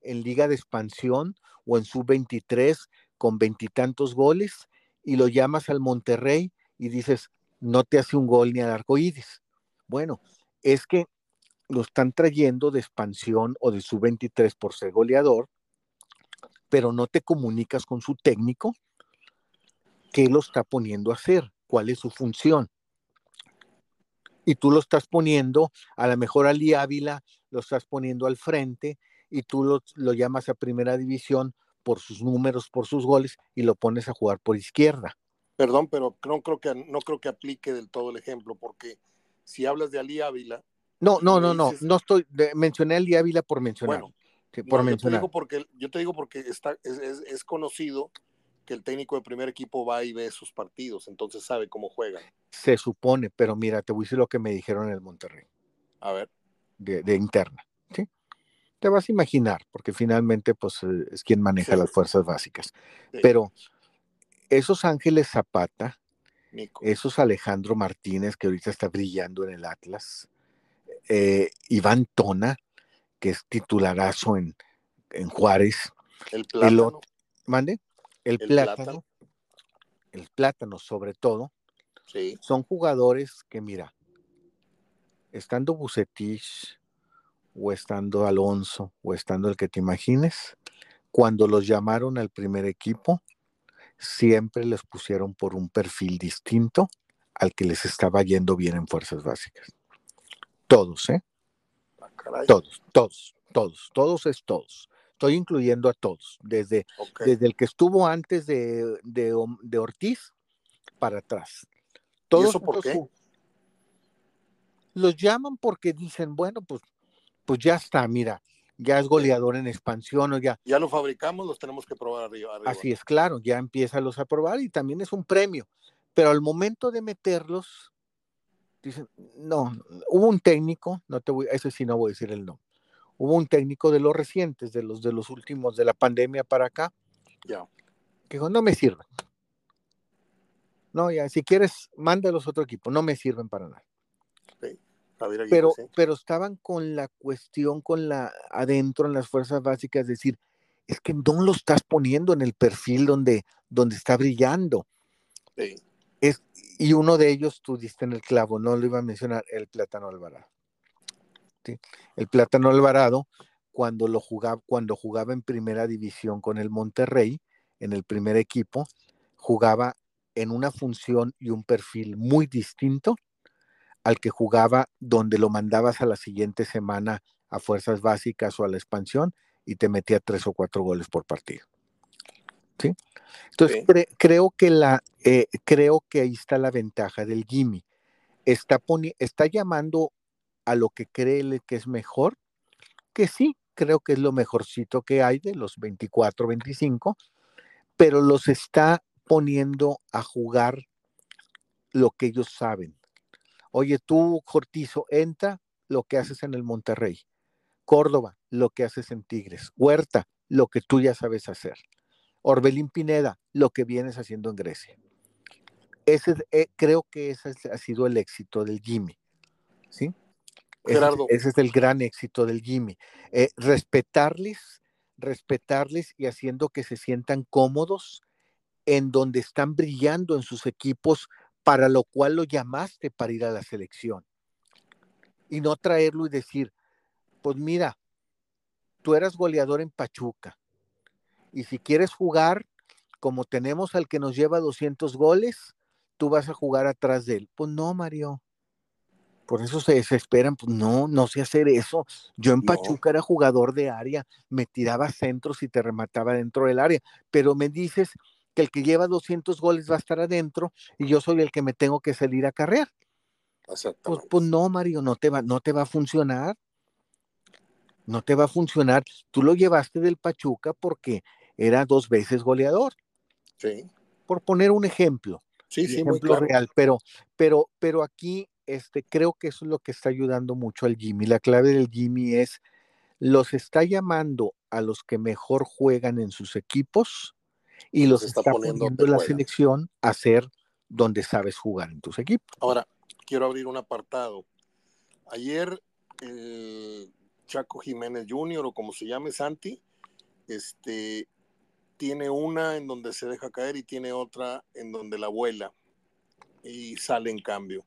en Liga de Expansión o en Sub-23 con veintitantos goles y lo llamas al Monterrey y dices, no te hace un gol ni al arco iris. Bueno, es que lo están trayendo de expansión o de su 23 por ser goleador, pero no te comunicas con su técnico qué lo está poniendo a hacer, cuál es su función. Y tú lo estás poniendo, a lo mejor Ali Ávila lo estás poniendo al frente y tú lo, lo llamas a primera división por sus números, por sus goles y lo pones a jugar por izquierda. Perdón, pero no creo que, no creo que aplique del todo el ejemplo, porque si hablas de Ali Ávila. No, no, no, no, no estoy, mencioné a Ali Ávila por mencionar. Bueno, por mencionar. Yo te digo porque, yo te digo porque está, es, conocido que el técnico de primer equipo va y ve sus partidos, entonces sabe cómo juegan. Se supone, pero mira, te voy a decir lo que me dijeron en el Monterrey. A ver. De, interna, ¿sí? Te vas a imaginar, porque finalmente, pues, eh, es quien maneja las fuerzas básicas. Pero esos Ángeles Zapata, esos Alejandro Martínez, que ahorita está brillando en el Atlas, eh, Iván Tona, que es titularazo en, en Juárez. El plátano. ¿Mande? El, plátano, El plátano, sobre todo. Sí. Son jugadores que, mira, estando Bucetich, o estando Alonso, o estando el que te imagines, cuando los llamaron al primer equipo, siempre les pusieron por un perfil distinto al que les estaba yendo bien en fuerzas básicas. Todos, ¿eh? Ah, todos, todos, todos, todos es todos. Estoy incluyendo a todos, desde, desde el que estuvo antes de, de, Ortiz para atrás. Todos ¿Y eso por qué? Los llaman porque dicen, bueno, pues, pues ya está, mira, ya es goleador en expansión o ya. Ya lo fabricamos, los tenemos que probar arriba, Así es, claro, ya empieza los a probar y también es un premio. Pero al momento de meterlos, dicen, no, hubo un técnico, no te voy, ese sí no voy a decir el nombre. Hubo un técnico de los recientes, de los de los últimos de la pandemia para acá, ya. que dijo, no me sirven. No, ya, si quieres, mándalos a otro equipo, no me sirven para nada pero, pero estaban con la cuestión, con la adentro en las fuerzas básicas, decir, es que no lo estás poniendo en el perfil donde, donde está brillando. Es, y uno de ellos, tú diste en el clavo, no lo iba a mencionar, el Plátano Alvarado. El Plátano Alvarado, cuando, lo jugaba, cuando jugaba en primera división con el Monterrey, en el primer equipo, jugaba en una función y un perfil muy distinto al que jugaba donde lo mandabas a la siguiente semana a fuerzas básicas o a la expansión y te metía tres o cuatro goles por partido. ¿Sí? Entonces creo que la eh, creo que ahí está la ventaja del Jimmy. Está, está llamando a lo que cree que es mejor, que sí, creo que es lo mejorcito que hay de los 24, 25, pero los está poniendo a jugar lo que ellos saben. Oye, tú, Cortizo, entra lo que haces en el Monterrey. Córdoba, lo que haces en Tigres. Huerta, lo que tú ya sabes hacer. Orbelín Pineda, lo que vienes haciendo en Grecia. Ese, eh, creo que ese ha sido el éxito del Jimmy. ¿Sí? Gerardo. Ese, es el gran éxito del Jimmy. Eh, respetarles, respetarles y haciendo que se sientan cómodos en donde están brillando en sus equipos para lo cual lo llamaste para ir a la selección. Y no traerlo y decir, pues mira, tú eras goleador en Pachuca. Y si quieres jugar, como tenemos al que nos lleva 200 goles, tú vas a jugar atrás de él. Pues no, Mario. Por eso se desesperan. Pues no, no sé hacer eso. Yo en Pachuca era jugador de área, me tiraba centros y te remataba dentro del área. Pero me dices que el que lleva 200 goles va a estar adentro y yo soy el que me tengo que salir a carrear. Pues, pues, no, Mario, no te, va, no te va a funcionar. No te va a funcionar. Tú lo llevaste del Pachuca porque era dos veces goleador. Sí. Por poner un ejemplo. Sí, sí, ejemplo real. Pero, pero, pero aquí este, creo que eso es lo que está ayudando mucho al Jimmy. La clave del Jimmy es, los está llamando a los que mejor juegan en sus equipos y los está, poniendo, la selección a hacer donde sabes jugar en tus equipos. Ahora, quiero abrir un apartado. Ayer el Chaco Jiménez Jr. o como se llame Santi, este, tiene una en donde se deja caer y tiene otra en donde la vuela y sale en cambio.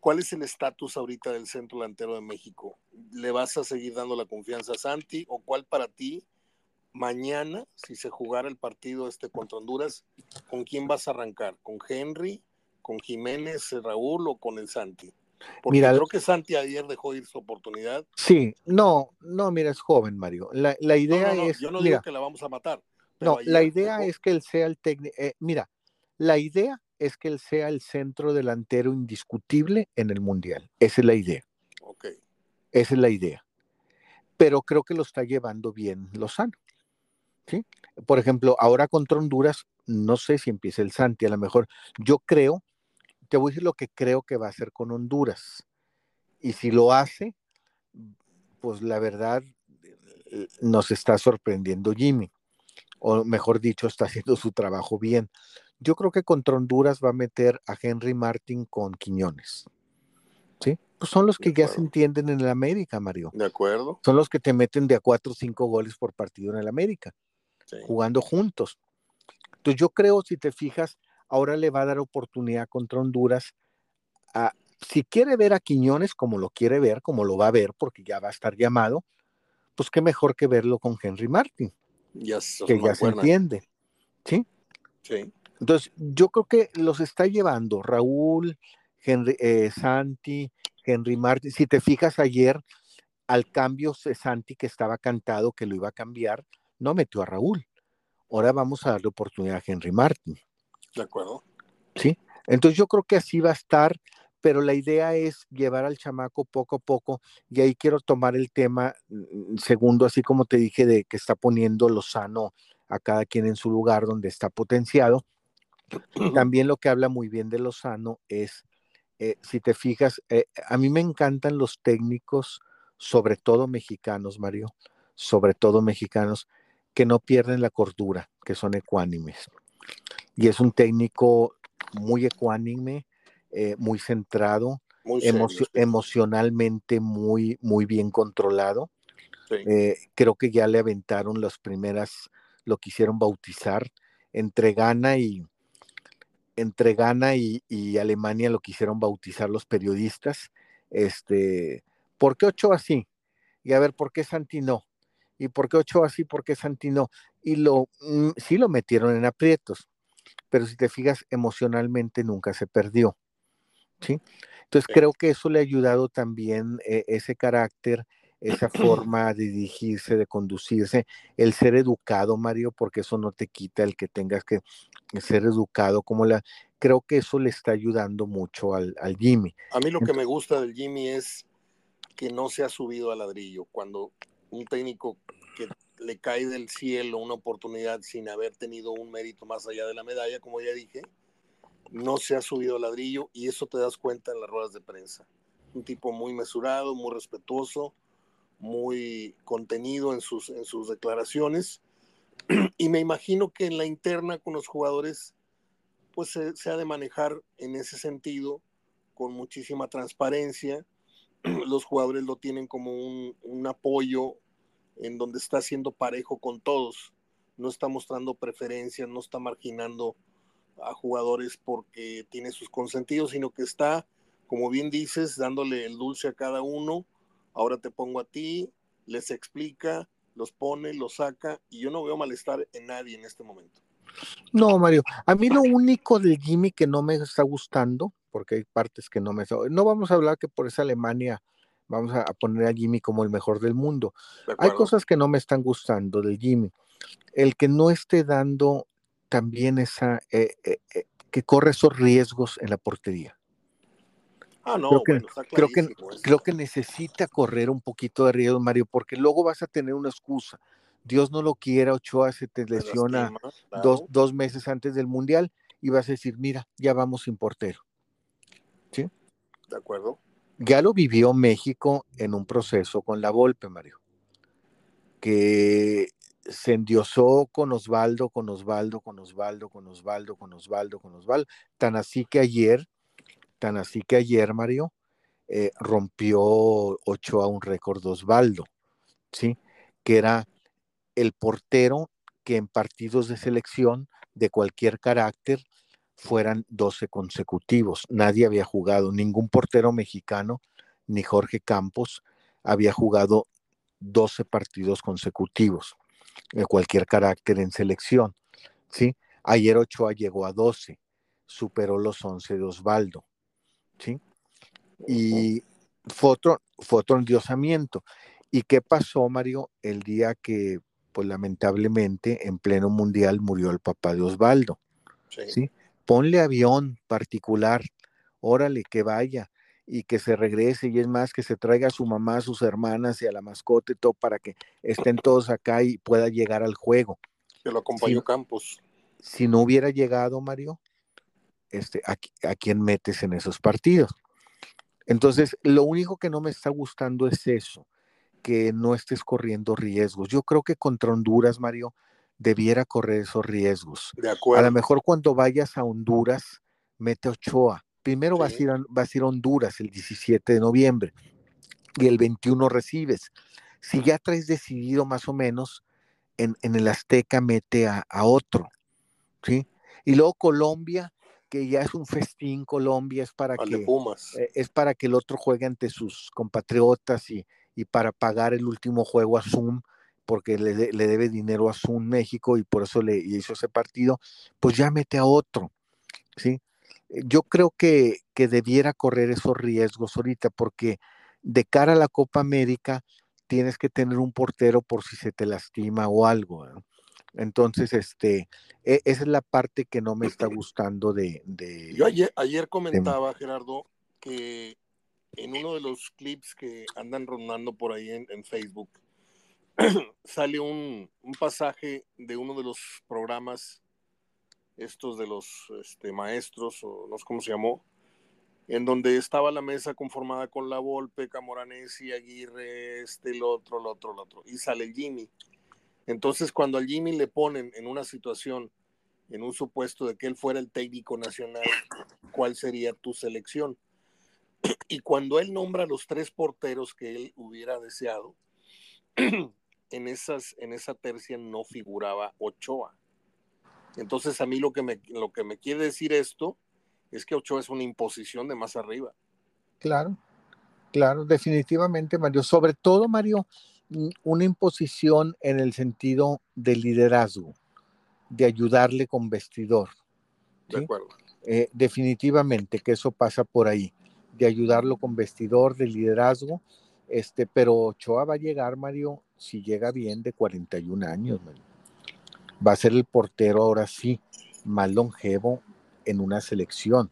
¿Cuál es el estatus ahorita del centro delantero de México? ¿Le vas a seguir dando la confianza a Santi o cuál para ti mañana, si se jugara el partido este contra Honduras, ¿con quién vas a arrancar? ¿Con Henry, con Jiménez, Raúl o con el Santi? Porque mira, creo que Santi ayer dejó ir su oportunidad. Sí, no, no, mira, es joven, Mario. La, idea es. Yo no digo que la vamos a matar. No, la idea es que él sea el técnico. Eh, mira, la idea es que él sea el centro delantero indiscutible en el Mundial. Esa es la idea. Ok. Esa es la idea. Pero creo que lo está llevando bien Lozano. ¿Sí? Por ejemplo, ahora contra Honduras no sé si empieza el Santi, a lo mejor yo creo, te voy a decir lo que creo que va a hacer con Honduras. Y si lo hace, pues la verdad eh, nos está sorprendiendo Jimmy, o mejor dicho, está haciendo su trabajo bien. Yo creo que contra Honduras va a meter a Henry Martin con Quiñones. ¿Sí? Pues son los que ya se entienden en el América, Mario. De acuerdo. Son los que te meten de a cuatro o cinco goles por partido en el América, jugando juntos. Entonces yo creo, si te fijas, ahora le va a dar oportunidad contra Honduras a, si quiere ver a Quiñones como lo quiere ver, como lo va a ver, porque ya va a estar llamado, pues qué mejor que verlo con Henry Martin, que ya se entiende. ¿Sí? Sí. Entonces, yo creo que los está llevando Raúl, Henry, eh, Santi, Henry Martin. Si te fijas ayer, al cambio Santi que estaba cantado que lo iba a cambiar, no metió a Raúl. Ahora vamos a darle oportunidad a Henry Martin. De acuerdo. Sí. Entonces yo creo que así va a estar, pero la idea es llevar al chamaco poco a poco, y ahí quiero tomar el tema mm, segundo, así como te dije, de que está poniendo Lozano a cada quien en su lugar donde está potenciado. También lo que habla muy bien de Lozano es, eh, si te fijas, eh, a mí me encantan los técnicos, sobre todo mexicanos, Mario, sobre todo mexicanos, que no pierden la cordura, que son ecuánimes. Y es un técnico muy ecuánime, eh, muy centrado, emocionalmente muy, muy bien controlado. creo que ya le aventaron las primeras, lo quisieron bautizar entre Ghana y, entre Ghana y, Alemania lo quisieron bautizar los periodistas. Este, ¿Por qué Ochoa sí? Y a ver, ¿por qué Santi no? ¿Y por qué Ochoa sí? ¿Por qué Santi no? Y lo, mm, sí lo metieron en aprietos, pero si te fijas, emocionalmente nunca se perdió. ¿sí? Entonces creo que eso le ha ayudado también eh, ese carácter esa forma de dirigirse, de conducirse, el ser educado, Mario, porque eso no te quita el que tengas que ser educado, como la, creo que eso le está ayudando mucho al, Jimmy. A mí lo que me gusta del Jimmy es que no se ha subido al ladrillo. Cuando un técnico que le cae del cielo una oportunidad sin haber tenido un mérito más allá de la medalla, como ya dije, no se ha subido al ladrillo y eso te das cuenta en las ruedas de prensa. Un tipo muy mesurado, muy respetuoso, muy contenido en sus, en sus declaraciones. Y me imagino que en la interna con los jugadores, pues se, ha de manejar en ese sentido con muchísima transparencia. Los jugadores lo tienen como un, un apoyo en donde está siendo parejo con todos. No está mostrando preferencias, no está marginando a jugadores porque tiene sus consentidos, sino que está, como bien dices, dándole el dulce a cada uno ahora te pongo a ti, les explica, los pone, los saca, y yo no veo malestar en nadie en este momento. No, Mario, a mí lo único del Jimmy que no me está gustando, porque hay partes que no me... No vamos a hablar que por esa Alemania vamos a poner a Jimmy como el mejor del mundo. hay cosas que no me están gustando del Jimmy. El que no esté dando también esa... Eh, eh, eh, que corre esos riesgos en la portería. Ah, no, creo que, bueno, creo, que, creo que necesita correr un poquito de riesgo, Mario, porque luego vas a tener una excusa. Dios no lo quiera, Ochoa se te lesiona dos, dos, meses antes del Mundial y vas a decir, mira, ya vamos sin portero. ¿Sí? De acuerdo. Ya lo vivió México en un proceso con la Volpe, Mario, que se endiosó con Osvaldo, con Osvaldo, con Osvaldo, con Osvaldo, con Osvaldo, con Osvaldo, tan así que ayer Tan así que ayer, Mario, eh, rompió 8 a un récord Osvaldo, ¿sí? Que era el portero que en partidos de selección de cualquier carácter fueran 12 consecutivos. Nadie había jugado, ningún portero mexicano, ni Jorge Campos, había jugado 12 partidos consecutivos de cualquier carácter en selección. ¿sí? Ayer Ochoa llegó a 12, superó los 11 de Osvaldo. ¿sí? Y fue otro, fue endiosamiento. ¿Y qué pasó, Mario, el día que, pues lamentablemente, en pleno mundial murió el papá de Osvaldo? Sí. Ponle avión particular, órale, que vaya y que se regrese y es más que se traiga a su mamá, a sus hermanas y a la mascota y todo para que estén todos acá y pueda llegar al juego. Que lo acompañó Campos. si no hubiera llegado Mario, este, a, a quién metes en esos partidos. Entonces, lo único que no me está gustando es eso, que no estés corriendo riesgos. Yo creo que contra Honduras, Mario, debiera correr esos riesgos. De acuerdo. A lo mejor cuando vayas a Honduras, mete Ochoa. Primero vas, a ir a, vas a ir a Honduras el 17 de noviembre y el 21 recibes. Si ya traes decidido más o menos, en, en el Azteca mete a, a, otro, ¿sí? Y luego Colombia, que ya es un festín, Colombia es para, que, eh, es para que el otro juegue ante sus compatriotas y, y para pagar el último juego a Zoom, porque le, le, debe dinero a Zoom México y por eso le hizo ese partido, pues ya mete a otro, ¿sí? Yo creo que, que debiera correr esos riesgos ahorita, porque de cara a la Copa América tienes que tener un portero por si se te lastima o algo. ¿no? Entonces, este, e, esa es la parte que no me está gustando de... de Yo ayer, ayer comentaba, de... Gerardo, que en uno de los clips que andan rondando por ahí en, en Facebook, sale un, pasaje de uno de los programas, estos de los este, maestros, o no sé cómo se llamó, en donde estaba la mesa conformada con la Volpe, Camoranesi, Aguirre, este, el otro, el otro, el otro, y sale Jimmy. Entonces, cuando al Jimmy le ponen en una situación, en un supuesto de que él fuera el técnico nacional, ¿cuál sería tu selección? Y cuando él nombra los tres porteros que él hubiera deseado, en, esas, en esa tercia no figuraba Ochoa. Entonces, a mí lo que me, lo que me quiere decir esto es que Ochoa es una imposición de más arriba. Claro, claro, definitivamente, Mario. Sobre todo, Mario, una imposición en el sentido de liderazgo, de ayudarle con vestidor. ¿sí? De acuerdo. Eh, definitivamente que eso pasa por ahí, de ayudarlo con vestidor, de liderazgo. Este, pero Ochoa va a llegar, Mario, si llega bien, de 41 años, Mario. Va a ser el portero ahora sí, más longevo en una selección.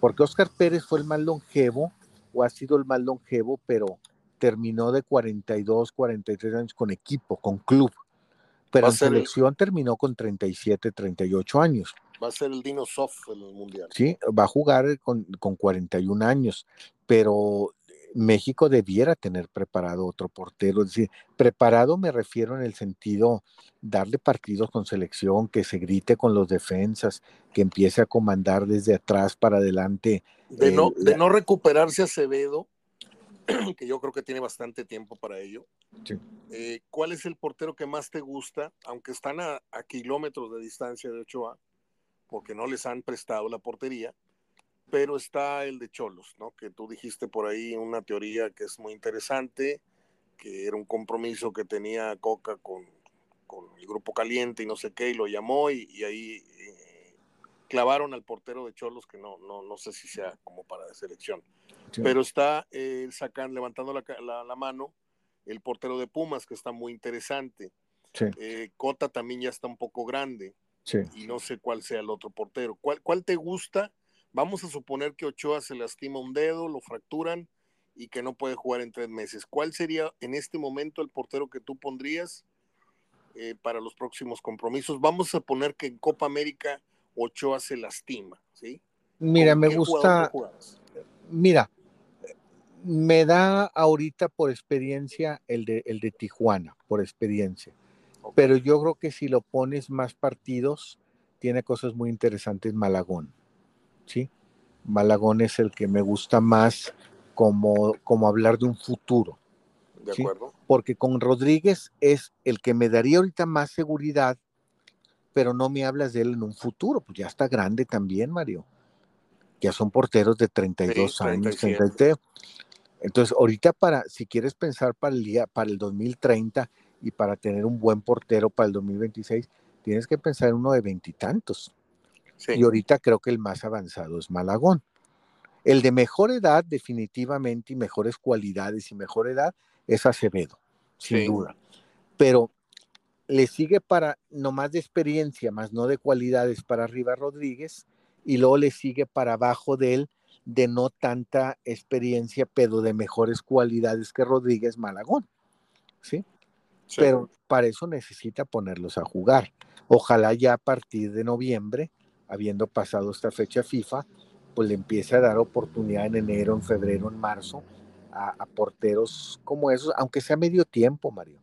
Porque Oscar Pérez fue el más longevo, o ha sido el más longevo, pero terminó de 42, 43 años con equipo, con club. Pero en selección el... terminó con 37, 38 años. Va a ser el Dino Soft en el Mundial. Sí, va a jugar con, con 41 años, pero México debiera tener preparado otro portero. Es decir, preparado me refiero en el sentido darle partidos con selección, que se grite con los defensas, que empiece a comandar desde atrás para adelante. De, eh, no, de no recuperarse Acevedo, que yo creo que tiene bastante tiempo para ello. Sí. Eh, ¿Cuál es el portero que más te gusta, aunque están a, a, kilómetros de distancia de Ochoa, porque no les han prestado la portería? Pero está el de Cholos, ¿no? Que tú dijiste por ahí una teoría que es muy interesante, que era un compromiso que tenía Coca con, con el grupo caliente y no sé qué, y lo llamó y, y ahí eh, clavaron al portero de Cholos, que no, no, no sé si sea como para de selección. Sí. Pero está eh, sacan, levantando la, la, la, mano el portero de Pumas, que está muy interesante. Sí. Eh, Cota también ya está un poco grande. Sí. Y no sé cuál sea el otro portero. ¿Cuál, ¿Cuál te gusta? Vamos a suponer que Ochoa se lastima un dedo, lo fracturan y que no puede jugar en tres meses. ¿Cuál sería en este momento el portero que tú pondrías eh, para los próximos compromisos? Vamos a poner que en Copa América Ochoa se lastima, ¿sí? Mira, me gusta. Mira, me da ahorita por experiencia el de, el de Tijuana, por experiencia. Okay. Pero yo creo que si lo pones más partidos, tiene cosas muy interesantes Malagón. ¿Sí? Malagón es el que me gusta más como, como hablar de un futuro. De ¿sí? acuerdo. Porque con Rodríguez es el que me daría ahorita más seguridad, pero no me hablas de él en un futuro, pues ya está grande también, Mario. Ya son porteros de 32 sí, años, 33. Entonces, ahorita para, si quieres pensar para el día, para el 2030 y para tener un buen portero para el 2026, tienes que pensar en uno de veintitantos. Sí. Y ahorita creo que el más avanzado es Malagón. El de mejor edad, definitivamente, y mejores cualidades y mejor edad, es Acevedo, sin sí. duda. Pero le sigue para, no más de experiencia, más no de cualidades para arriba Rodríguez, y luego le sigue para abajo de él de no tanta experiencia, pero de mejores cualidades que Rodríguez Malagón. ¿Sí? pero para eso necesita ponerlos a jugar. Ojalá ya a partir de noviembre, habiendo pasado esta fecha FIFA, pues le empiece a dar oportunidad en enero, en febrero, en marzo a, porteros como esos, aunque sea medio tiempo, Mario.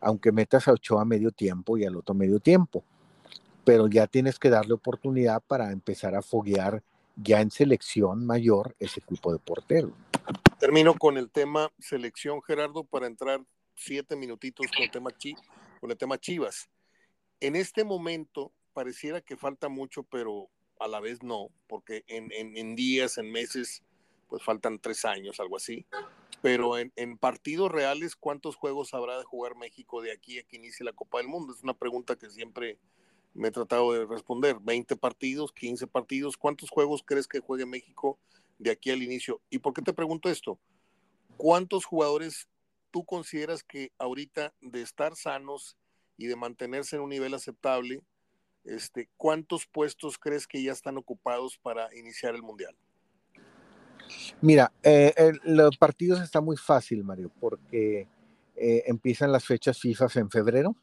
Aunque metas a Ochoa medio tiempo y al otro medio tiempo. Pero ya tienes que darle oportunidad para empezar a foguear ya en selección mayor ese tipo de portero. Termino con el tema selección, Gerardo, para entrar siete minutitos con el tema, con el tema Chivas. En este momento pareciera que falta mucho, pero a la vez no, porque en, en, días, en meses, pues faltan tres años, algo así. Pero en, en, partidos reales, ¿cuántos juegos habrá de jugar México de aquí a que inicie la Copa del Mundo? Es una pregunta que siempre me he tratado de responder. ¿20 partidos, 15 partidos? ¿Cuántos juegos crees que juegue México de aquí al inicio? ¿Y por qué te pregunto esto? ¿Cuántos jugadores tú consideras que ahorita de estar sanos y de mantenerse en un nivel aceptable, este, ¿cuántos puestos crees que ya están ocupados para iniciar el Mundial? Mira, eh, los partidos está muy fácil, Mario, porque eh, empiezan las fechas FIFA en febrero,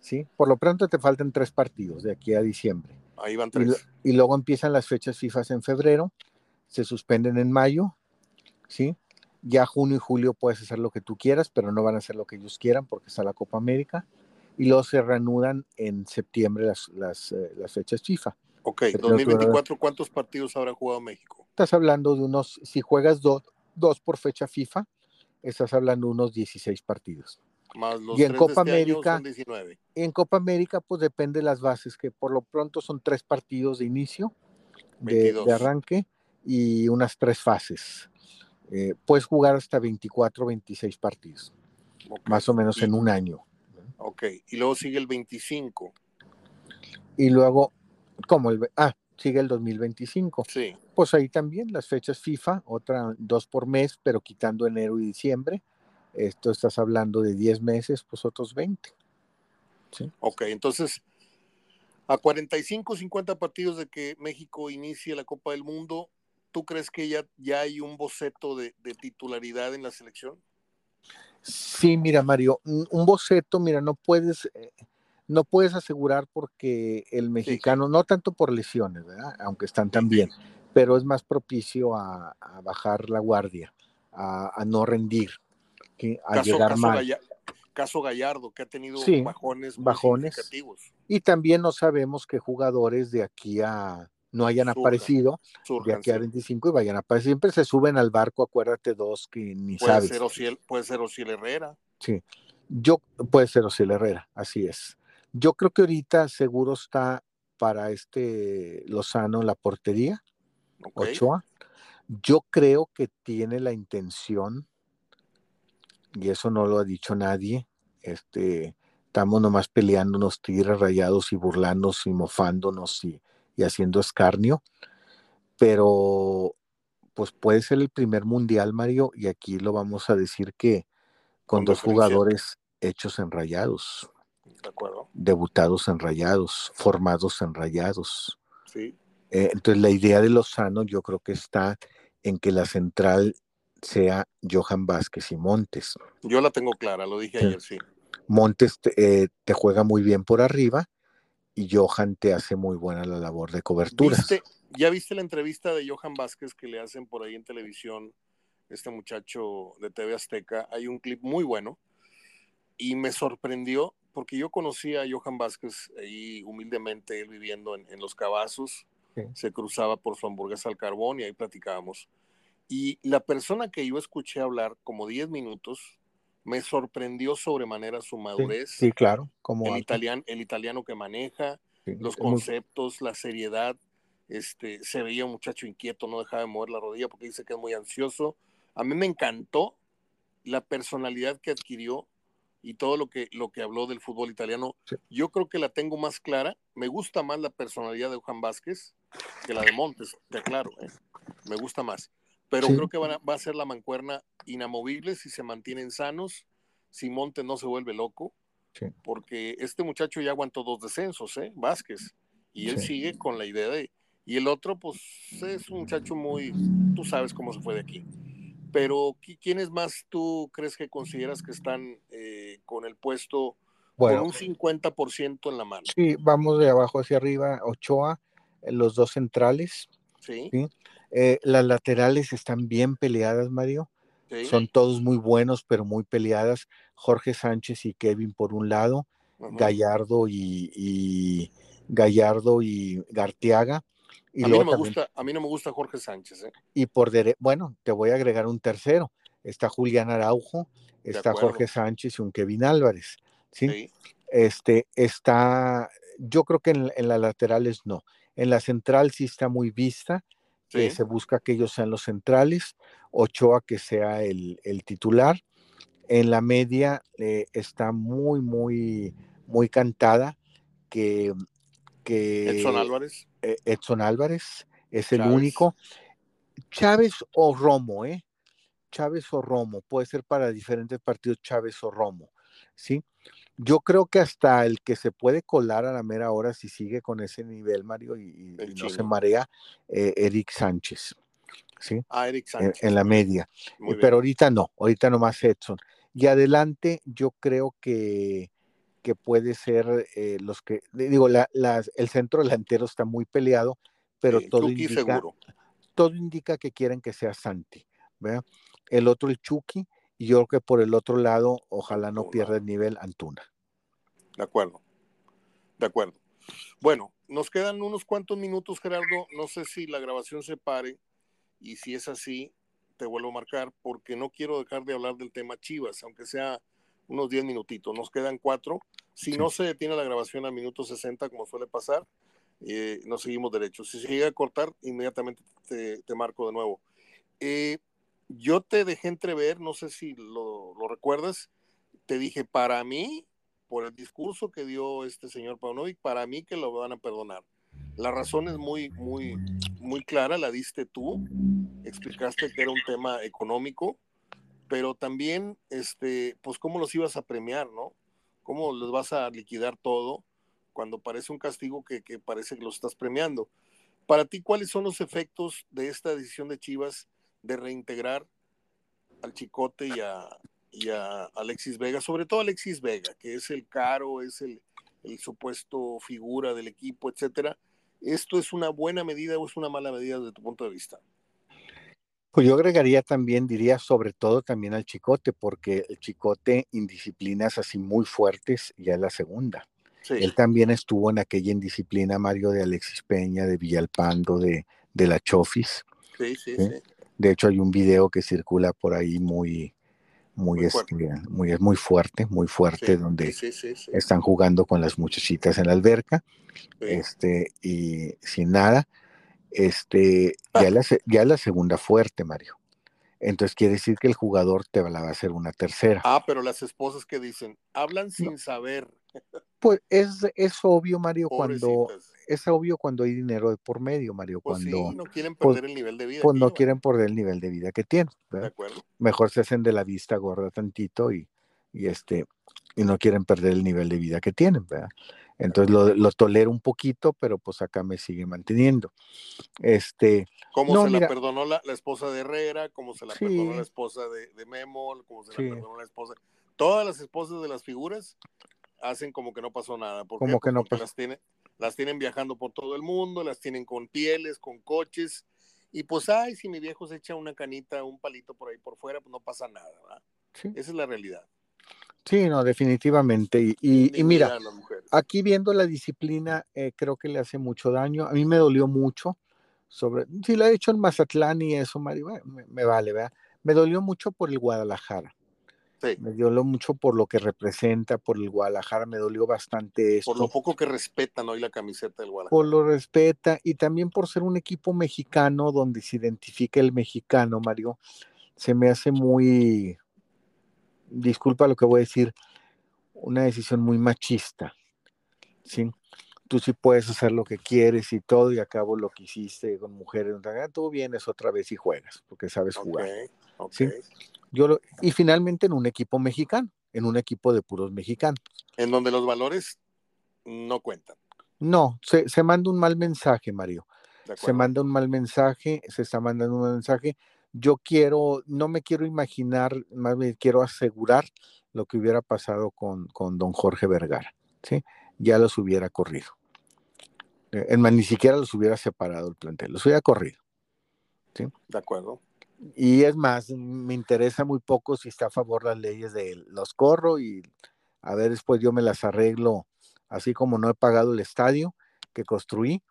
¿sí? Por lo pronto te faltan tres partidos de aquí a diciembre. Ahí van tres. Y, luego empiezan las fechas FIFA en febrero, se suspenden en mayo, ¿sí? Ya junio y julio puedes hacer lo que tú quieras, pero no van a hacer lo que ellos quieran porque está la Copa América. Y luego se reanudan en septiembre las, las, eh, las fechas FIFA. Ok, 2024, ¿cuántos partidos habrá jugado México? Estás hablando de unos, si juegas dos, dos por fecha FIFA, estás hablando de unos 16 partidos. Más los y en Copa este América, 19. en Copa América, pues depende de las bases, que por lo pronto son tres partidos de inicio, de, de, arranque, y unas tres fases. Eh, puedes jugar hasta 24, 26 partidos, más o menos en un año. Ok, y luego sigue el 25. Y luego, como el, ah, sigue el 2025. Sí. Pues ahí también las fechas FIFA, otra dos por mes, pero quitando enero y diciembre. Esto estás hablando de 10 meses, pues otros 20. ¿Sí? Ok, entonces, a 45, 50 partidos de que México inicie la Copa del Mundo, ¿tú crees que ya, ya hay un boceto de, titularidad en la selección? Sí, mira, Mario, un boceto, mira, no puedes, eh, no puedes asegurar porque el mexicano, no tanto por lesiones, ¿verdad? aunque están también, pero es más propicio a, bajar la guardia, a, no rendir, a llegar mal. caso Gallardo, que ha tenido bajones, bajones. Y también no sabemos qué jugadores de aquí a no hayan aparecido de aquí a 25 y vayan a aparecer. Siempre se suben al barco, acuérdate dos que ni puede sabes. Ser Ociel, puede ser Ociel Herrera. Sí, yo, puede ser Ociel Herrera, así es. Yo creo que ahorita seguro está para este Lozano la portería, Ochoa. Yo creo que tiene la intención, y eso no lo ha dicho nadie, este, estamos nomás peleándonos tigres rayados y burlándonos y mofándonos y y haciendo escarnio, pero pues puede ser el primer mundial, Mario, y aquí lo vamos a decir que con, dos jugadores hechos en rayados. De acuerdo. Debutados en rayados, formados en rayados. Sí. Eh, entonces la idea de Lozano yo creo que está en que la central sea Johan Vázquez y Montes. Yo la tengo clara, lo dije ayer, sí. Montes te, eh, te juega muy bien por arriba y Johan te hace muy buena la labor de cobertura. ¿Ya viste la entrevista de Johan Vázquez que le hacen por ahí en televisión, este muchacho de TV Azteca? Hay un clip muy bueno y me sorprendió porque yo conocí a Johan Vázquez ahí humildemente, él viviendo en, Los Cabazos, se cruzaba por su hamburguesa al carbón y ahí platicábamos. Y la persona que yo escuché hablar como 10 minutos, me sorprendió sobremanera su madurez. Sí, claro. Como el, italiano, el italiano que maneja, los conceptos, la seriedad. Este, se veía un muchacho inquieto, no dejaba de mover la rodilla porque dice que es muy ansioso. A mí me encantó la personalidad que adquirió y todo lo que, lo que habló del fútbol italiano. Yo creo que la tengo más clara. Me gusta más la personalidad de Juan Vázquez que la de Montes, te aclaro. ¿eh? Me gusta más pero creo que va a ser la mancuerna inamovible si se mantienen sanos, si Monte no se vuelve loco, porque este muchacho ya aguantó dos descensos, ¿eh? Vázquez, y él sigue con la idea de... Y el otro, pues es un muchacho muy... Tú sabes cómo se fue de aquí. Pero ¿quiénes más tú crees que consideras que están eh, con el puesto con un 50% en la mano. Sí, vamos de abajo hacia arriba, Ochoa, eh, los dos centrales. Sí. Eh, las laterales están bien peleadas, Mario. Son todos muy buenos, pero muy peleadas. Jorge Sánchez y Kevin por un lado, Gallardo y, Gallardo y Gartiaga. Y a, mí no me gusta, a mí no me gusta Jorge Sánchez. ¿eh? Y por bueno, te voy a agregar un tercero. Está Julián Araujo, está Jorge Sánchez y un Kevin Álvarez. ¿sí? Este, está, yo creo que en, las laterales no. En la central sí está muy vista, que se busca que ellos sean los centrales, Ochoa que sea el, titular. En la media eh, está muy, muy, muy cantada que, que Edson Álvarez. Eh, Edson Álvarez es el único. Chávez o Romo, ¿eh? Chávez o Romo, puede ser para diferentes partidos Chávez o Romo, ¿sí? Yo creo que hasta el que se puede colar a la mera hora si sigue con ese nivel, Mario, y, no se marea, eh, Eric Sánchez. ¿sí? Ah, Eric Sánchez. En, la media. Pero ahorita no, ahorita nomás Edson. Y adelante, yo creo que, que puede ser eh, los que, digo, el centro delantero está muy peleado, pero todo, indica, todo indica que quieren que sea Santi. El otro, el Chucky, y yo creo que por el otro lado, ojalá no pierda el nivel Antuna. De acuerdo. De acuerdo. Bueno, nos quedan unos cuantos minutos, Gerardo. No sé si la grabación se pare y si es así, te vuelvo a marcar porque no quiero dejar de hablar del tema Chivas, aunque sea unos 10 minutitos. Nos quedan cuatro. Si no se detiene la grabación a minuto 60, como suele pasar, eh, nos seguimos derechos. Si se llega a cortar, inmediatamente te, te marco de nuevo. Eh, yo te dejé entrever, no sé si lo, recuerdas, te dije, para mí, por el discurso que dio este señor Paunovic, para mí que lo van a perdonar. La razón es muy, muy, muy clara, la diste tú, explicaste que era un tema económico, pero también, este, pues, cómo los ibas a premiar, ¿no? ¿Cómo les vas a liquidar todo cuando parece un castigo que, que parece que los estás premiando? Para ti, ¿cuáles son los efectos de esta decisión de Chivas de reintegrar al Chicote y a, y a Alexis Vega, sobre todo Alexis Vega, que es el caro, es el, supuesto figura del equipo, etcétera. ¿Esto es una buena medida o es una mala medida desde tu punto de vista? Pues yo agregaría también, diría sobre todo también al Chicote, porque el Chicote indisciplinas así muy fuertes ya es la segunda. Él también estuvo en aquella indisciplina, Mario, de Alexis Peña, de Villalpando, de, de la Chofis. sí, sí. ¿sí? De hecho, hay un video que circula por ahí muy, muy, muy, fuerte. muy, muy fuerte, muy fuerte, donde están jugando con las muchachitas en la alberca, este, y sin nada. Este, ya, ah. la, ya la segunda fuerte, Mario. Entonces quiere decir que el jugador te va a hacer una tercera. Ah, pero las esposas que dicen, hablan sin saber. Pues es, es obvio, Mario, cuando es obvio cuando hay dinero de por medio, Mario. Pues cuando sí, no quieren pues perder el nivel de vida. Pues no quieren perder el nivel de vida que tienen. De acuerdo. Mejor se hacen de la vista gorda tantito y, y este y no quieren perder el nivel de vida que tienen, ¿verdad? Entonces lo, lo, tolero un poquito, pero pues acá me sigue manteniendo. Este, ¿Cómo se la perdonó la, esposa de Herrera? ¿Cómo se la perdonó la esposa de, de Memo? ¿Cómo se la perdonó la esposa? Todas las esposas de las figuras hacen como que no pasó nada. ¿Por como que no pasó. Las, tiene, las tienen viajando por todo el mundo, las tienen con pieles, con coches. Y pues, ay, si mi viejo se echa una canita, un palito por ahí por fuera, pues no pasa nada, ¿verdad? Esa es la realidad. Sí, no, definitivamente. Y, mira, aquí viendo la disciplina, eh, creo que le hace mucho daño. A mí me dolió mucho sobre, si lo he hecho en Mazatlán y eso, Mario, me, me, vale, ¿verdad? Me dolió mucho por el Guadalajara. Me dolió mucho por lo que representa, por el Guadalajara, me dolió bastante Por lo poco que respetan hoy la camiseta del Guadalajara. Por lo respeta y también por ser un equipo mexicano donde se identifica el mexicano, Mario. Se me hace muy, disculpa lo que voy a decir, una decisión muy machista. ¿sí? Tú sí puedes hacer lo que quieres y todo, y acabo lo que hiciste con mujeres. Tú vienes otra vez y juegas, porque sabes jugar. ¿Sí? Yo y finalmente en un equipo mexicano, en un equipo de puros mexicanos. En donde los valores no cuentan. No, se, se manda un mal mensaje, Mario. Se manda un mal mensaje, se está mandando un mal mensaje. Yo quiero, no me quiero imaginar, más bien quiero asegurar lo que hubiera pasado con, con don Jorge Vergara, ¿sí? Ya los hubiera corrido. Eh, es más, ni siquiera los hubiera separado el plantel, los hubiera corrido. ¿sí? De acuerdo. Y es más, me interesa muy poco si está a favor las leyes de los corro y a ver, después yo me las arreglo, así como no he pagado el estadio que construí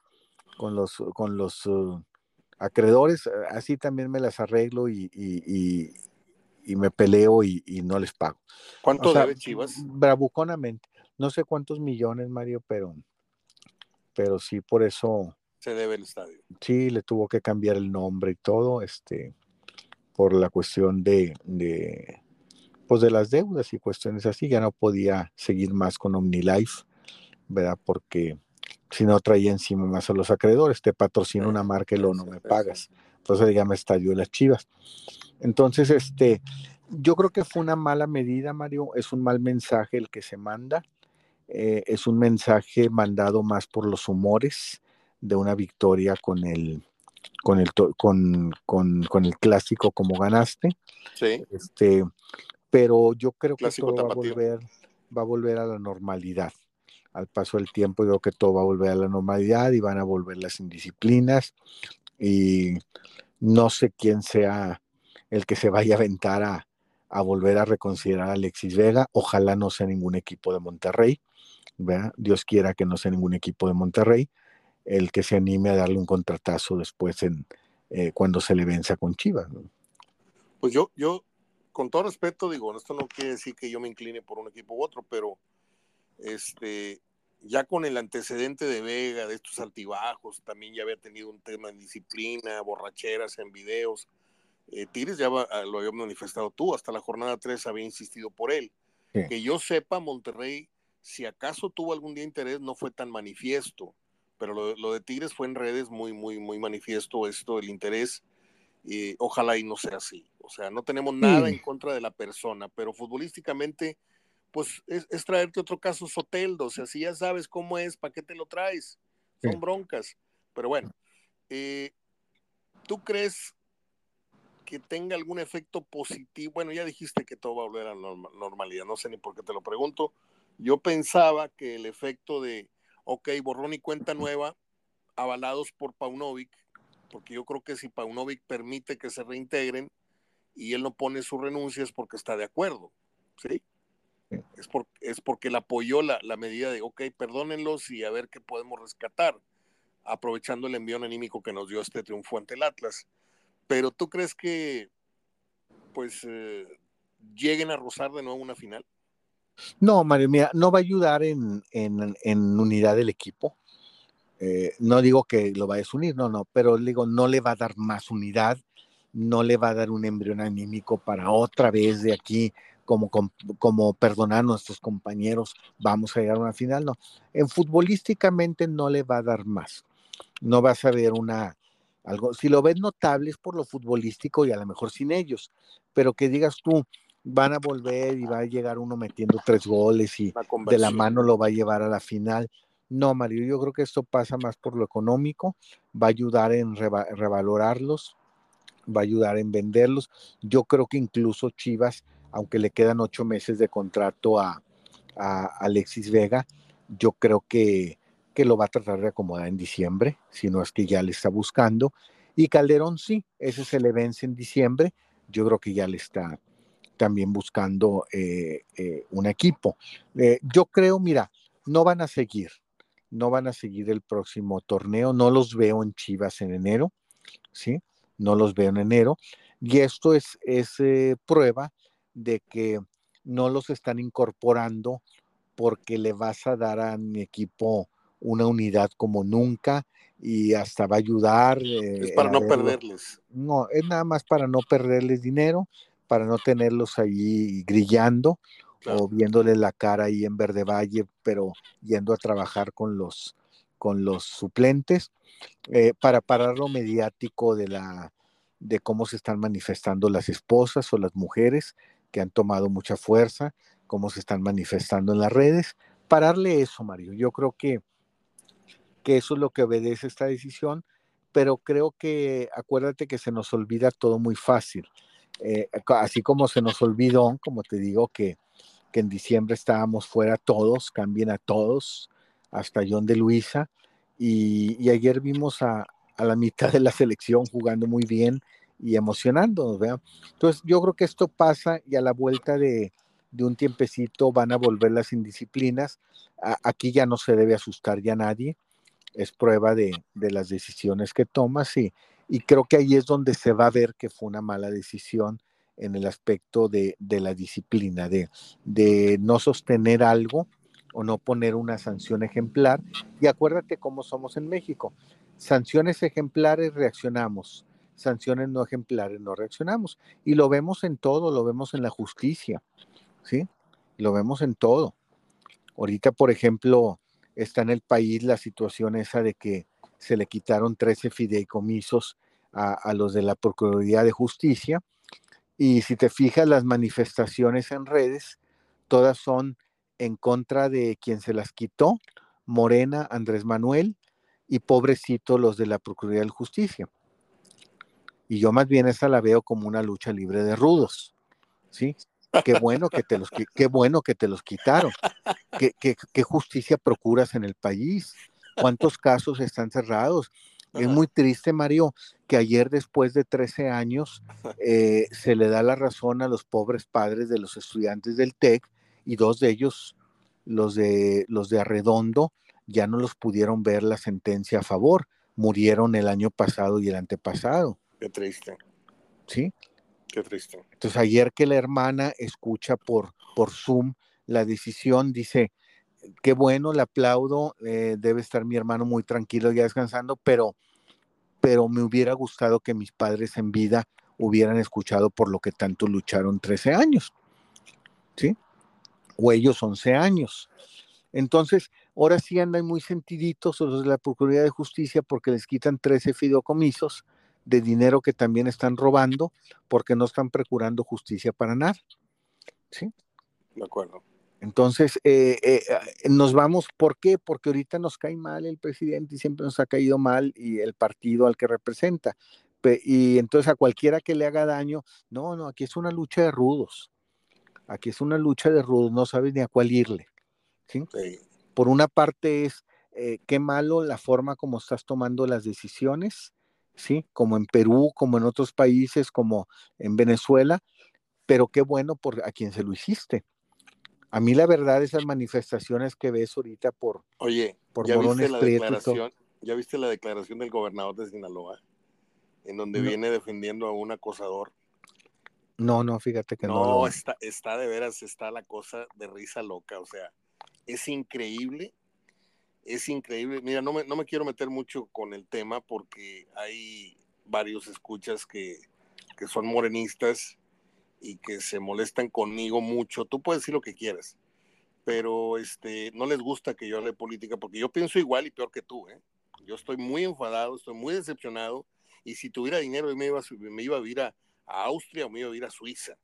con los, con los uh, acreedores, así también me las arreglo y, y, y me peleo y, no les pago. ¿Cuánto debe Chivas? Bravuconamente. No sé cuántos millones, Mario, pero, pero sí, por eso. Se debe el estadio. Sí, le tuvo que cambiar el nombre y todo, este, por la cuestión de, de, pues de las deudas y cuestiones así. Ya no podía seguir más con OmniLife, ¿verdad? Porque si no traía encima más a los acreedores, te patrocina una marca y luego no me pagas. Entonces ya me estalló las chivas. Entonces, este, yo creo que fue una mala medida, Mario, es un mal mensaje el que se manda, eh, es un mensaje mandado más por los humores de una victoria con el, con el, con, con, con el clásico como ganaste. Sí. Este, pero yo creo que todo va a volver, va a volver a la normalidad. Al paso del tiempo, yo creo que todo va a volver a la normalidad y van a volver las indisciplinas. Y no sé quién sea el que se vaya a aventar a, volver a reconsiderar a Alexis Vega. Ojalá no sea ningún equipo de Monterrey. Dios quiera que no sea ningún equipo de Monterrey el que se anime a darle un contratazo después en eh, cuando se le venza con Chivas. Pues yo, yo, con todo respeto, digo, esto no quiere decir que yo me incline por un equipo u otro, pero este, ya con el antecedente de Vega, de estos altibajos, también ya había tenido un tema en disciplina, borracheras en videos, eh, Tigres ya ah, lo había manifestado tú, hasta la jornada 3 había insistido por él. Que yo sepa, Monterrey, si acaso tuvo algún día interés, no fue tan manifiesto, pero lo, de Tigres fue en redes muy, muy, muy manifiesto esto, el interés. y ojalá y no sea así. O sea, no tenemos nada en contra de la persona, pero futbolísticamente, pues es, traerte otro caso Soteldo. O sea, si ya sabes cómo es, ¿para qué te lo traes? Son broncas. Pero bueno, eh, ¿tú crees que tenga algún efecto positivo. Bueno, ya dijiste que todo va a volver a la normalidad, no sé ni por qué te lo pregunto. Yo pensaba que el efecto de, ok, borrón y cuenta nueva, avalados por Paunovic, porque yo creo que si Paunovic permite que se reintegren y él no pone su renuncia es porque está de acuerdo, ¿sí? Es, por, es porque él apoyó la, la medida de, ok, perdónenlos y a ver qué podemos rescatar, aprovechando el envío anímico que nos dio este triunfo ante el Atlas pero ¿tú crees que pues eh, lleguen a rozar de nuevo una final? No, Mario, mira, no va a ayudar en, unidad del equipo. Eh, no digo que lo vayas a unir, no, no, pero digo, no le va a dar más unidad, no le va a dar un embrión anímico para otra vez de aquí, como, como, perdonar a nuestros compañeros, vamos a llegar a una final, no. En futbolísticamente no le va a dar más. No vas a ver una, algo, si lo ves notable es por lo futbolístico y a lo mejor sin ellos, pero que digas tú, van a volver y va a llegar uno metiendo tres goles y de la mano lo va a llevar a la final. No, Mario, yo creo que esto pasa más por lo económico, va a ayudar en revalorarlos, va a ayudar en venderlos. Yo creo que incluso Chivas, aunque le quedan ocho meses de contrato a Alexis Vega, yo creo que que lo va a tratar de acomodar en diciembre, si no es que ya le está buscando. Y Calderón sí, ese se le vence en diciembre. Yo creo que ya le está también buscando eh, eh, un equipo. Eh, yo creo, mira, no van a seguir, no van a seguir el próximo torneo. No los veo en Chivas en enero, ¿sí? No los veo en enero. Y esto es, es prueba de que no los están incorporando porque le vas a dar a mi equipo una unidad como nunca y hasta va a ayudar. es para no perderles. No, es nada más para no perderles dinero, para no tenerlos ahí grillando o viéndole la cara ahí en Verde Valle, pero yendo a trabajar con los, con los suplentes, eh, para parar lo mediático de la de cómo se están manifestando las esposas o las mujeres que han tomado mucha fuerza, cómo se están manifestando en las redes. Pararle eso, Mario. Yo creo que que eso es lo que obedece esta decisión, pero creo que acuérdate que se nos olvida todo muy fácil. Eh, así como se nos olvidó, como te digo, que que en diciembre estábamos fuera todos, cambien a todos, hasta John de Luisa, y, ayer vimos a, la mitad de la selección jugando muy bien y emocionándonos, ¿verdad? Entonces yo creo que esto pasa y a la vuelta de, un tiempecito van a volver las indisciplinas. aquí ya no se debe asustar ya nadie, es prueba de, las decisiones que tomas y, y creo que ahí es donde se va a ver que fue una mala decisión en el aspecto de, la disciplina, de, de, no sostener algo o no poner una sanción ejemplar. Y acuérdate cómo somos en México. Sanciones ejemplares reaccionamos, sanciones no ejemplares no reaccionamos. Y lo vemos en todo, lo vemos en la justicia, ¿sí? Lo vemos en todo. Ahorita, por ejemplo, está en el país la situación esa de que se le quitaron 13 fideicomisos a, los de la Procuraduría de Justicia y si te fijas, las manifestaciones en redes, todas son en contra de quien se las quitó, Morena, Andrés Manuel y pobrecito los de la Procuraduría de Justicia. Y yo más bien esa la veo como una lucha libre de rudos, ¿sí? Qué bueno que te los, qué bueno que te los quitaron. ¿Qué, qué justicia procuras en el país? ¿Cuántos casos están cerrados? Es muy triste, Mario, que ayer, después de 13 años, eh, se le da la razón a los pobres padres de los estudiantes del TEC y dos de ellos, los de, los de Arredondo, ya no los pudieron ver la sentencia a favor. Murieron el año pasado y el antepasado. Qué triste. ¿Sí? Qué triste. Entonces, ayer que la hermana escucha por, por Zoom la decisión, dice, qué bueno, le aplaudo, eh, debe estar mi hermano muy tranquilo ya descansando, pero, pero me hubiera gustado que mis padres en vida hubieran escuchado por lo que tanto lucharon 13 años, ¿sí? O ellos 11 años. Entonces, ahora sí andan muy sentiditos los de la Procuraduría de Justicia porque les quitan 13 fideicomisos de dinero que también están robando porque no están procurando justicia para nada. ¿Sí? De acuerdo. Entonces, eh, eh, ah, nos vamos, ¿por qué? Porque ahorita nos cae mal el presidente y siempre nos ha caído mal y el partido al que representa. Y entonces a cualquiera que le haga daño, no, no, aquí es una lucha de rudos. Aquí es una lucha de rudos, no sabes ni a cuál irle. ¿sí? Por una parte es, eh, qué malo la forma como estás tomando las decisiones, ¿sí? Como en Perú, como en otros países, como en Venezuela, pero qué bueno por a quien se lo hiciste a mí la verdad, esas manifestaciones que ves ahorita por, Oye, por ¿ya viste la declaración, ¿Ya viste la declaración del gobernador de Sinaloa? En donde viene defendiendo a un acosador. No, no, fíjate que no. No, está, está de veras, está la cosa de risa loca. O sea, es increíble. Es increíble. Mira, no me, no me quiero meter mucho con el tema porque hay varios escuchas que, que son morenistas y que se molestan conmigo mucho, tú puedes decir lo que quieras, pero este, no les gusta que yo hable política porque yo pienso igual y peor que tú, ¿eh? Yo estoy muy enfadado, estoy muy decepcionado y si tuviera dinero me iba, me iba a ir a, Austria o me iba a ir a Suiza,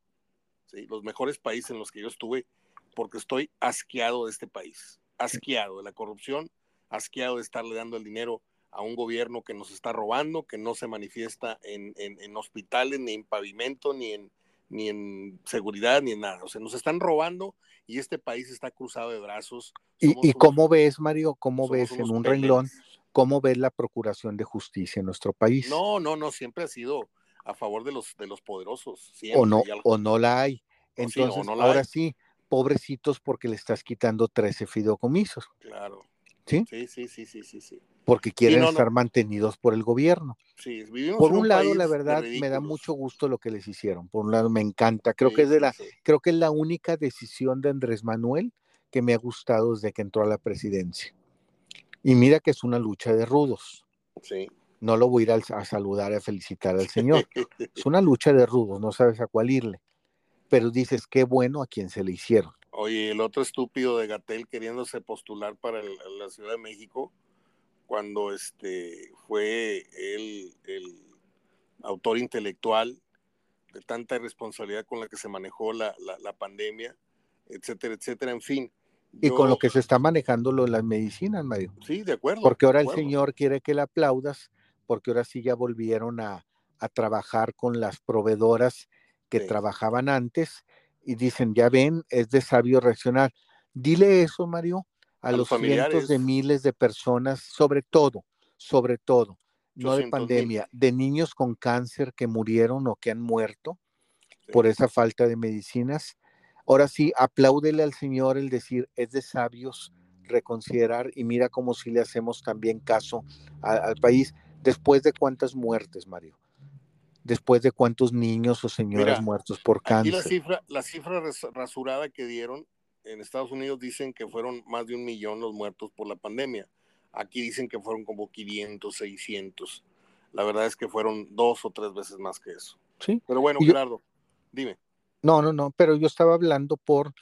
¿sí? los mejores países en los que yo estuve, porque estoy asqueado de este país, asqueado de la corrupción, asqueado de estarle dando el dinero a un gobierno que nos está robando, que no se manifiesta en, en, en hospitales, ni en pavimento, ni en, ni en seguridad, ni en nada. O sea, nos están robando y este país está cruzado de brazos. ¿Y, cómo ves, Mario, cómo ves en un renglón, cómo ves la procuración de justicia en nuestro país? No, no, no, siempre ha sido a favor de los, de los poderosos. o, no, o no la hay. Entonces, ahora sí, pobrecitos porque le estás quitando 13 fideicomisos. Claro. ¿Sí? Sí, sí, sí, sí, sí. Porque quieren estar mantenidos por el gobierno. Sí, por un, lado, la verdad, me da mucho gusto lo que les hicieron. Por un lado, me encanta. Creo que es de la, creo que es la única decisión de Andrés Manuel que me ha gustado desde que entró a la presidencia. Y mira que es una lucha de rudos. Sí. No lo voy a ir a, saludar, a felicitar al señor. es una lucha de rudos, no sabes a cuál irle. Pero dices, qué bueno a quien se le hicieron. Oye, el otro estúpido de Gatel queriéndose postular para la Ciudad de México, cuando este, fue el, el autor intelectual de tanta irresponsabilidad con la que se manejó la, la, pandemia, etcétera, etcétera, en fin. Y con lo que se está manejando lo, las medicinas, Mario. Sí, de acuerdo. Porque ahora el señor quiere que le aplaudas, porque ahora sí ya volvieron a, a trabajar con las proveedoras que trabajaban antes y dicen, ya ven, es de sabio reaccionar. Dile eso, Mario, a, los, cientos de miles de personas, sobre todo, sobre todo, no de pandemia, de niños con cáncer que murieron o que han muerto por esa falta de medicinas. Ahora sí, apláudele al Señor el decir, es de sabios reconsiderar y mira cómo si le hacemos también caso al país después de cuántas muertes, Mario después de cuántos niños o señoras muertos por cáncer. la cifra, la cifra rasurada que dieron en Estados Unidos dicen que fueron más de un millón los muertos por la pandemia. Aquí dicen que fueron como 500, 600. La verdad es que fueron dos o tres veces más que eso. Sí. Pero bueno, Gerardo, dime. No, no, no, pero yo estaba hablando por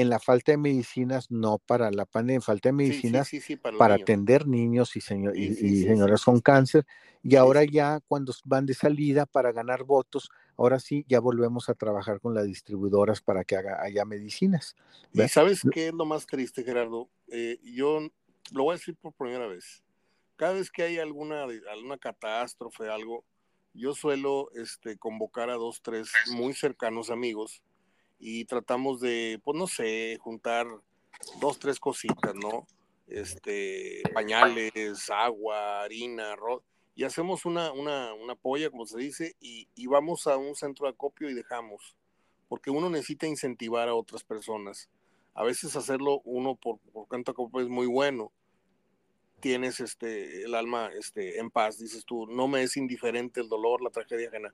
en la falta de medicinas, no para la pandemia, falta de medicinas para, atender niños y, y, señoras con cáncer. Y ahora ya cuando van de salida para ganar votos, ahora sí ya volvemos a trabajar con las distribuidoras para que haga, haya medicinas. ¿Y sabes qué es lo más triste, Gerardo? Eh, yo lo voy a decir por primera vez. Cada vez que hay alguna, alguna catástrofe, algo, yo suelo este, convocar a dos, tres muy cercanos amigos y tratamos de, pues no sé, juntar dos, tres cositas, ¿no? Este, pañales, agua, harina, arroz, y hacemos una, una, una polla, como se dice, y, y, vamos a un centro de acopio y dejamos, porque uno necesita incentivar a otras personas. A veces hacerlo uno por, por canto acopio es muy bueno. Tienes este, el alma este, en paz, dices tú, no me es indiferente el dolor, la tragedia ajena.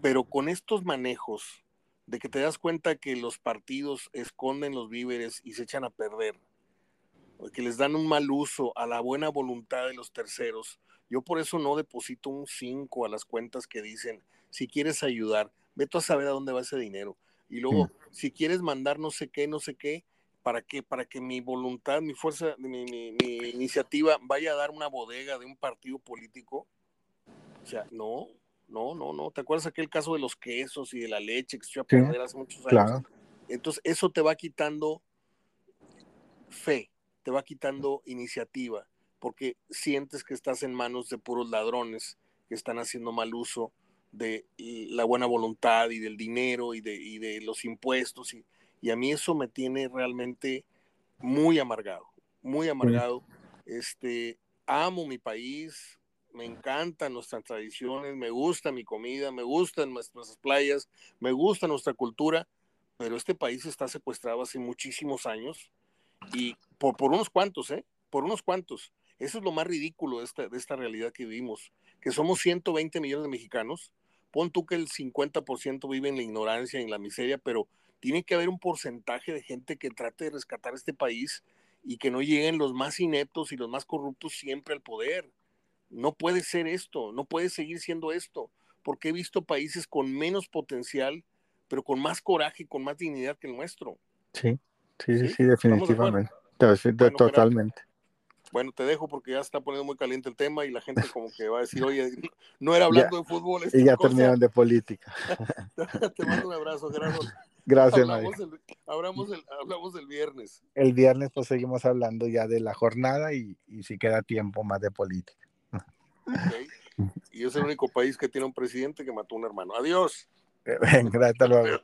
Pero con estos manejos de que te das cuenta que los partidos esconden los víveres y se echan a perder, que les dan un mal uso a la buena voluntad de los terceros. Yo por eso no deposito un 5 a las cuentas que dicen, si quieres ayudar, ve tú a saber a dónde va ese dinero. Y luego, si quieres mandar no sé qué, no sé qué, ¿para qué? Para que mi voluntad, mi fuerza, mi, mi, mi iniciativa vaya a dar una bodega de un partido político. O sea, no, no, no, no. ¿Te acuerdas aquel caso de los quesos y de la leche que se echó a perder hace muchos años? Entonces, eso te va quitando fe, te va quitando iniciativa, porque sientes que estás en manos de puros ladrones que están haciendo mal uso de la buena voluntad y del dinero y de, y de los impuestos. Y, y, a mí eso me tiene realmente muy amargado, muy amargado. Este, amo mi país, me encantan nuestras tradiciones, me gusta mi comida, me gustan nuestras playas, me gusta nuestra cultura, pero este país está secuestrado hace muchísimos años y por, unos cuantos, ¿eh? Por unos cuantos. Eso es lo más ridículo de esta, de esta realidad que vivimos, que somos 120 millones de mexicanos. Pon tú que el 50% vive en la ignorancia, en la miseria, pero tiene que haber un porcentaje de gente que trate de rescatar este país y que no lleguen los más ineptos y los más corruptos siempre al poder no puede ser esto, no puede seguir siendo esto, porque he visto países con menos potencial, pero con más coraje y con más dignidad que el nuestro. Sí, sí, sí, definitivamente. totalmente. bueno, te dejo porque ya está poniendo muy caliente el tema y la gente como que va a decir, oye, no era hablando de fútbol. Y ya terminaron de política. te mando un abrazo, Gerardo. Gracias, hablamos el, hablamos, el, hablamos el viernes. El viernes pues seguimos hablando ya de la jornada y, y si queda tiempo más de política. Y es el único país que tiene un presidente que mató a un hermano. Adiós. Venga, hasta luego.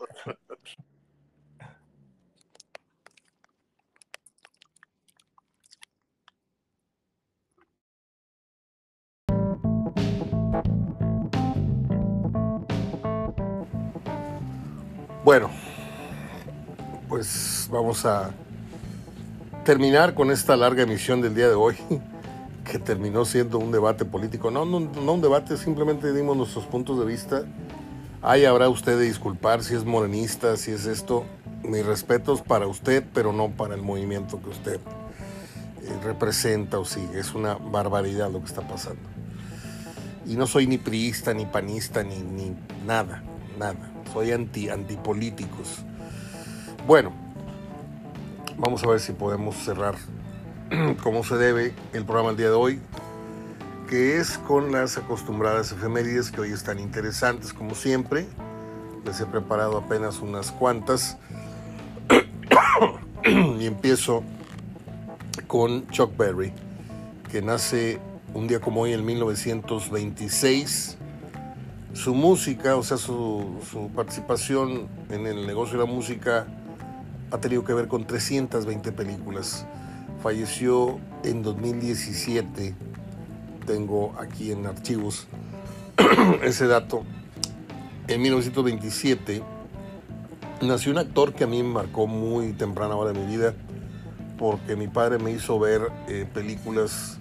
Bueno, pues vamos a terminar con esta larga emisión del día de hoy que terminó siendo un debate político. No, no, no un debate, simplemente dimos nuestros puntos de vista. Ahí habrá usted de disculpar si es morenista, si es esto. Mis respetos para usted, pero no para el movimiento que usted eh, representa o sigue. Es una barbaridad lo que está pasando. Y no soy ni priista, ni panista, ni, ni nada, nada. Soy anti, antipolíticos. Bueno, vamos a ver si podemos cerrar como se debe el programa el día de hoy, que es con las acostumbradas efemérides que hoy están interesantes como siempre. Les he preparado apenas unas cuantas y empiezo con Chuck Berry, que nace un día como hoy en 1926 Su música, o sea, su, su participación en el negocio de la música ha tenido que ver con 320 películas. Falleció en 2017, tengo aquí en archivos ese dato. En 1927 nació un actor que a mí me marcó muy temprana hora de mi vida, porque mi padre me hizo ver eh, películas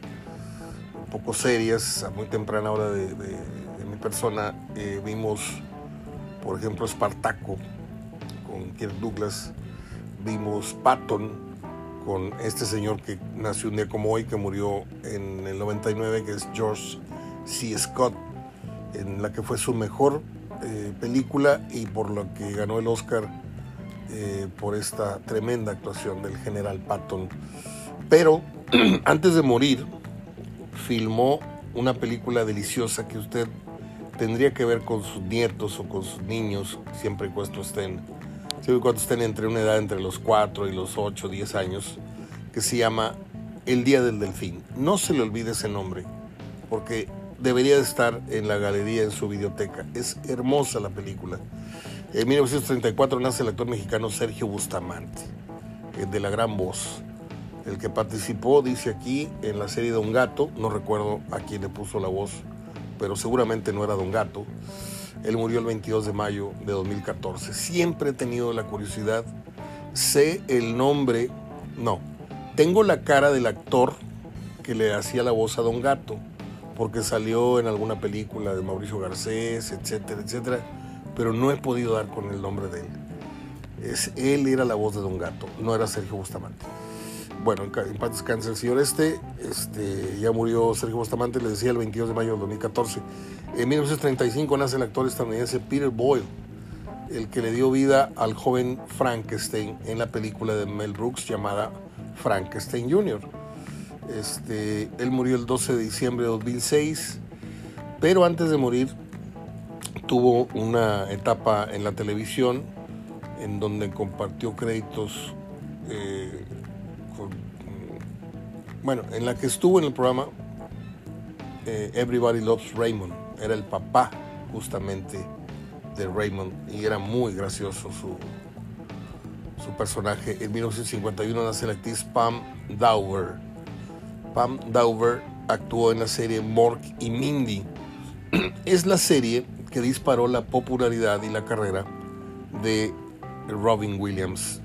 un poco serias a muy temprana hora de, mi persona. Eh, vimos, por ejemplo, Espartaco con Kirk Douglas, vimos Patton con este señor que nació un día como hoy, que murió en el 99, que es George C. Scott, en la que fue su mejor eh, película y por lo que ganó el Oscar eh, por esta tremenda actuación del general Patton. Pero antes de morir, filmó una película deliciosa que usted tendría que ver con sus nietos o con sus niños, siempre y cuando estén, siempre cuando estén entre una edad entre los 4 y los 8, 10 años, que se llama El Día del Delfín. No se le olvide ese nombre, porque debería de estar en la galería, en su biblioteca. Es hermosa la película. En 1934 nace el actor mexicano Sergio Bustamante, de La Gran Voz, el que participó, dice aquí, en la serie Don Gato, no recuerdo a quién le puso la voz, pero seguramente no era Don Gato. Él murió el 22 de mayo de 2014. Siempre he tenido la curiosidad, sé el nombre, no, tengo la cara del actor que le hacía la voz a Don Gato, porque salió en alguna película de Mauricio Garcés, etcétera, etcétera pero no he podido dar con el nombre de él. Es, él era la voz de Don Gato, no era Sergio Bustamante. Bueno, en, en paz el señor este, este, ya murió Sergio Bustamante, le decía el 22 de mayo de 2014. En 1935 nace el actor estadounidense Peter Boyle, el que le dio vida al joven Frankenstein en la película de Mel Brooks llamada Frankenstein Jr. Este, él murió el 12 de diciembre de 2006, pero antes de morir tuvo una etapa en la televisión en donde compartió créditos eh, bueno, en la que estuvo en el programa eh, Everybody Loves Raymond, era el papá justamente de Raymond y era muy gracioso su, su personaje. En 1951 nace la actriz Pam Dower. Pam Dower actuó en la serie Mork y Mindy. es la serie que disparó la popularidad y la carrera de Robin Williams.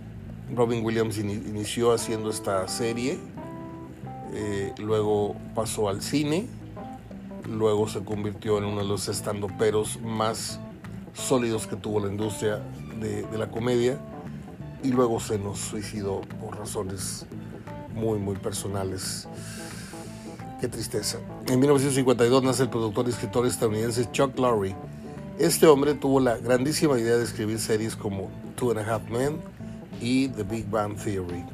Robin Williams inició haciendo esta serie, eh, luego pasó al cine, luego se convirtió en uno de los estandoperos más sólidos que tuvo la industria de, de la comedia y luego se nos suicidó por razones muy, muy personales. Qué tristeza. En 1952 nace el productor y escritor estadounidense Chuck Lorre. Este hombre tuvo la grandísima idea de escribir series como Two and a Half Men y The Big Bang Theory,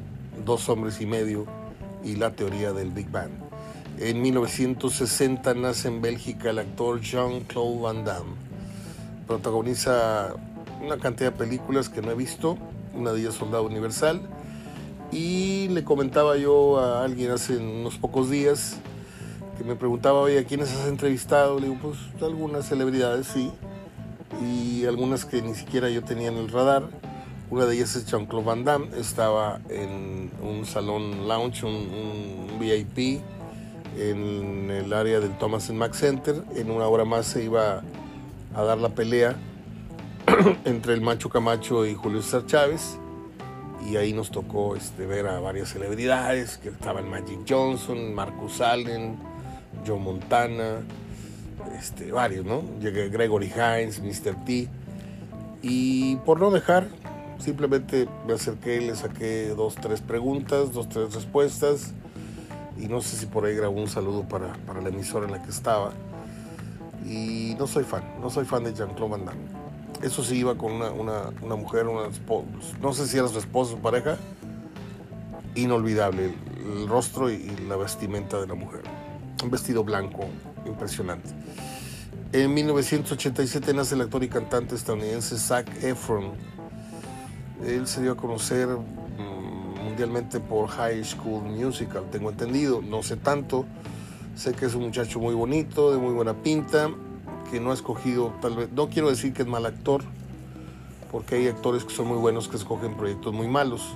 Dos hombres y medio y la teoría del Big Bang. En 1960 nace en Bélgica el actor Jean-Claude Van Damme. Protagoniza una cantidad de películas que no he visto, una de ellas Soldado Universal. Y le comentaba yo a alguien hace unos pocos días me preguntaba, oye, ¿a quiénes has entrevistado? Le digo, pues algunas celebridades, sí, y algunas que ni siquiera yo tenía en el radar. Una de ellas es Jean-Claude Van Damme, estaba en un salón lounge, un, VIP, en el área del Thomas Mack Center. En una hora más se iba a dar la pelea entre el Macho Camacho y Julio César Chávez. Y ahí nos tocó este, ver a varias celebridades, que estaban Magic Johnson, Marcus Allen, Joe Montana, este, varios, ¿no? Gregory Hines, Mr. T. Y por no dejar, simplemente me acerqué y le saqué dos, tres preguntas, dos, tres respuestas. Y no sé si por ahí grabó un saludo para, para la emisora en la que estaba. Y no soy fan, no soy fan de Jean-Claude Van Damme. Eso sí iba con una, una, una mujer, no sé si era su esposo o pareja, inolvidable el, rostro y la vestimenta de la mujer un vestido blanco impresionante. En 1987 nace el actor y cantante estadounidense Zac Efron. Él se dio a conocer mm, mundialmente por High School Musical, tengo entendido, no sé tanto. Sé que es un muchacho muy bonito, de muy buena pinta, que no ha escogido, tal vez, no quiero decir que es mal actor, porque hay actores que son muy buenos que escogen proyectos muy malos.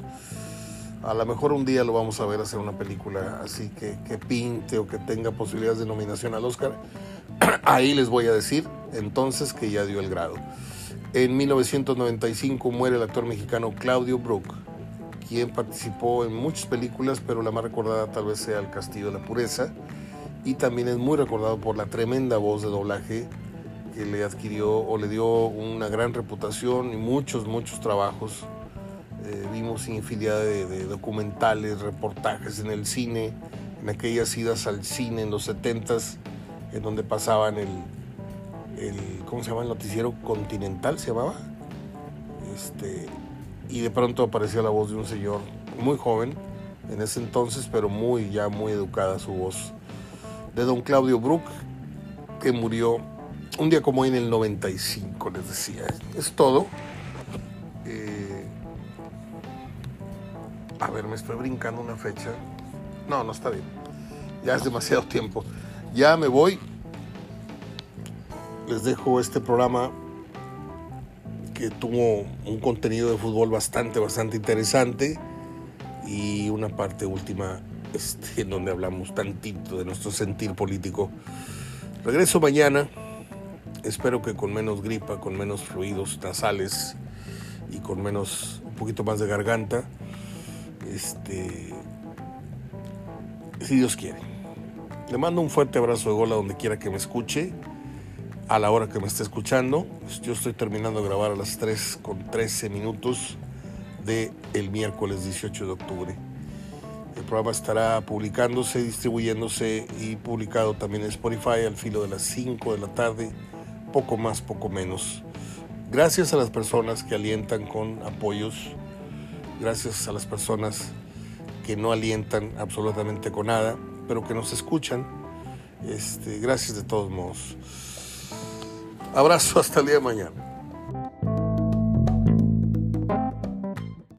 A lo mejor un día lo vamos a ver hacer una película así que, que pinte o que tenga posibilidades de nominación al Oscar. Ahí les voy a decir entonces que ya dio el grado. En 1995 muere el actor mexicano Claudio Brook, quien participó en muchas películas, pero la más recordada tal vez sea El Castillo de la Pureza, y también es muy recordado por la tremenda voz de doblaje que le adquirió o le dio una gran reputación y muchos, muchos trabajos. Eh, vimos infinidad de, documentales, reportajes en el cine, en aquellas idas al cine en los 70s, en donde pasaban el, el ¿cómo se llama? El noticiero continental, se llamaba. Este, y de pronto apareció la voz de un señor muy joven en ese entonces, pero muy, ya muy educada su voz, de don Claudio Brook, que murió un día como hoy en el 95, les decía. Es todo. Eh, a ver, me estoy brincando una fecha. No, no está bien. Ya es demasiado tiempo. Ya me voy. Les dejo este programa que tuvo un contenido de fútbol bastante, bastante interesante y una parte última este, en donde hablamos tantito de nuestro sentir político. Regreso mañana, espero que con menos gripa, con menos fluidos nasales y con menos, un poquito más de garganta. Este, si Dios quiere. Le mando un fuerte abrazo de gol a donde quiera que me escuche a la hora que me esté escuchando. Yo estoy terminando de grabar a las 3 con 13 minutos del el miércoles 18 de octubre. El programa estará publicándose, distribuyéndose y publicado también en Spotify al filo de las 5 de la tarde, poco más, poco menos. Gracias a las personas que alientan con apoyos, gracias a las personas que no alientan absolutamente con nada, pero que nos escuchan. Este, gracias de todos modos. Abrazo hasta el de.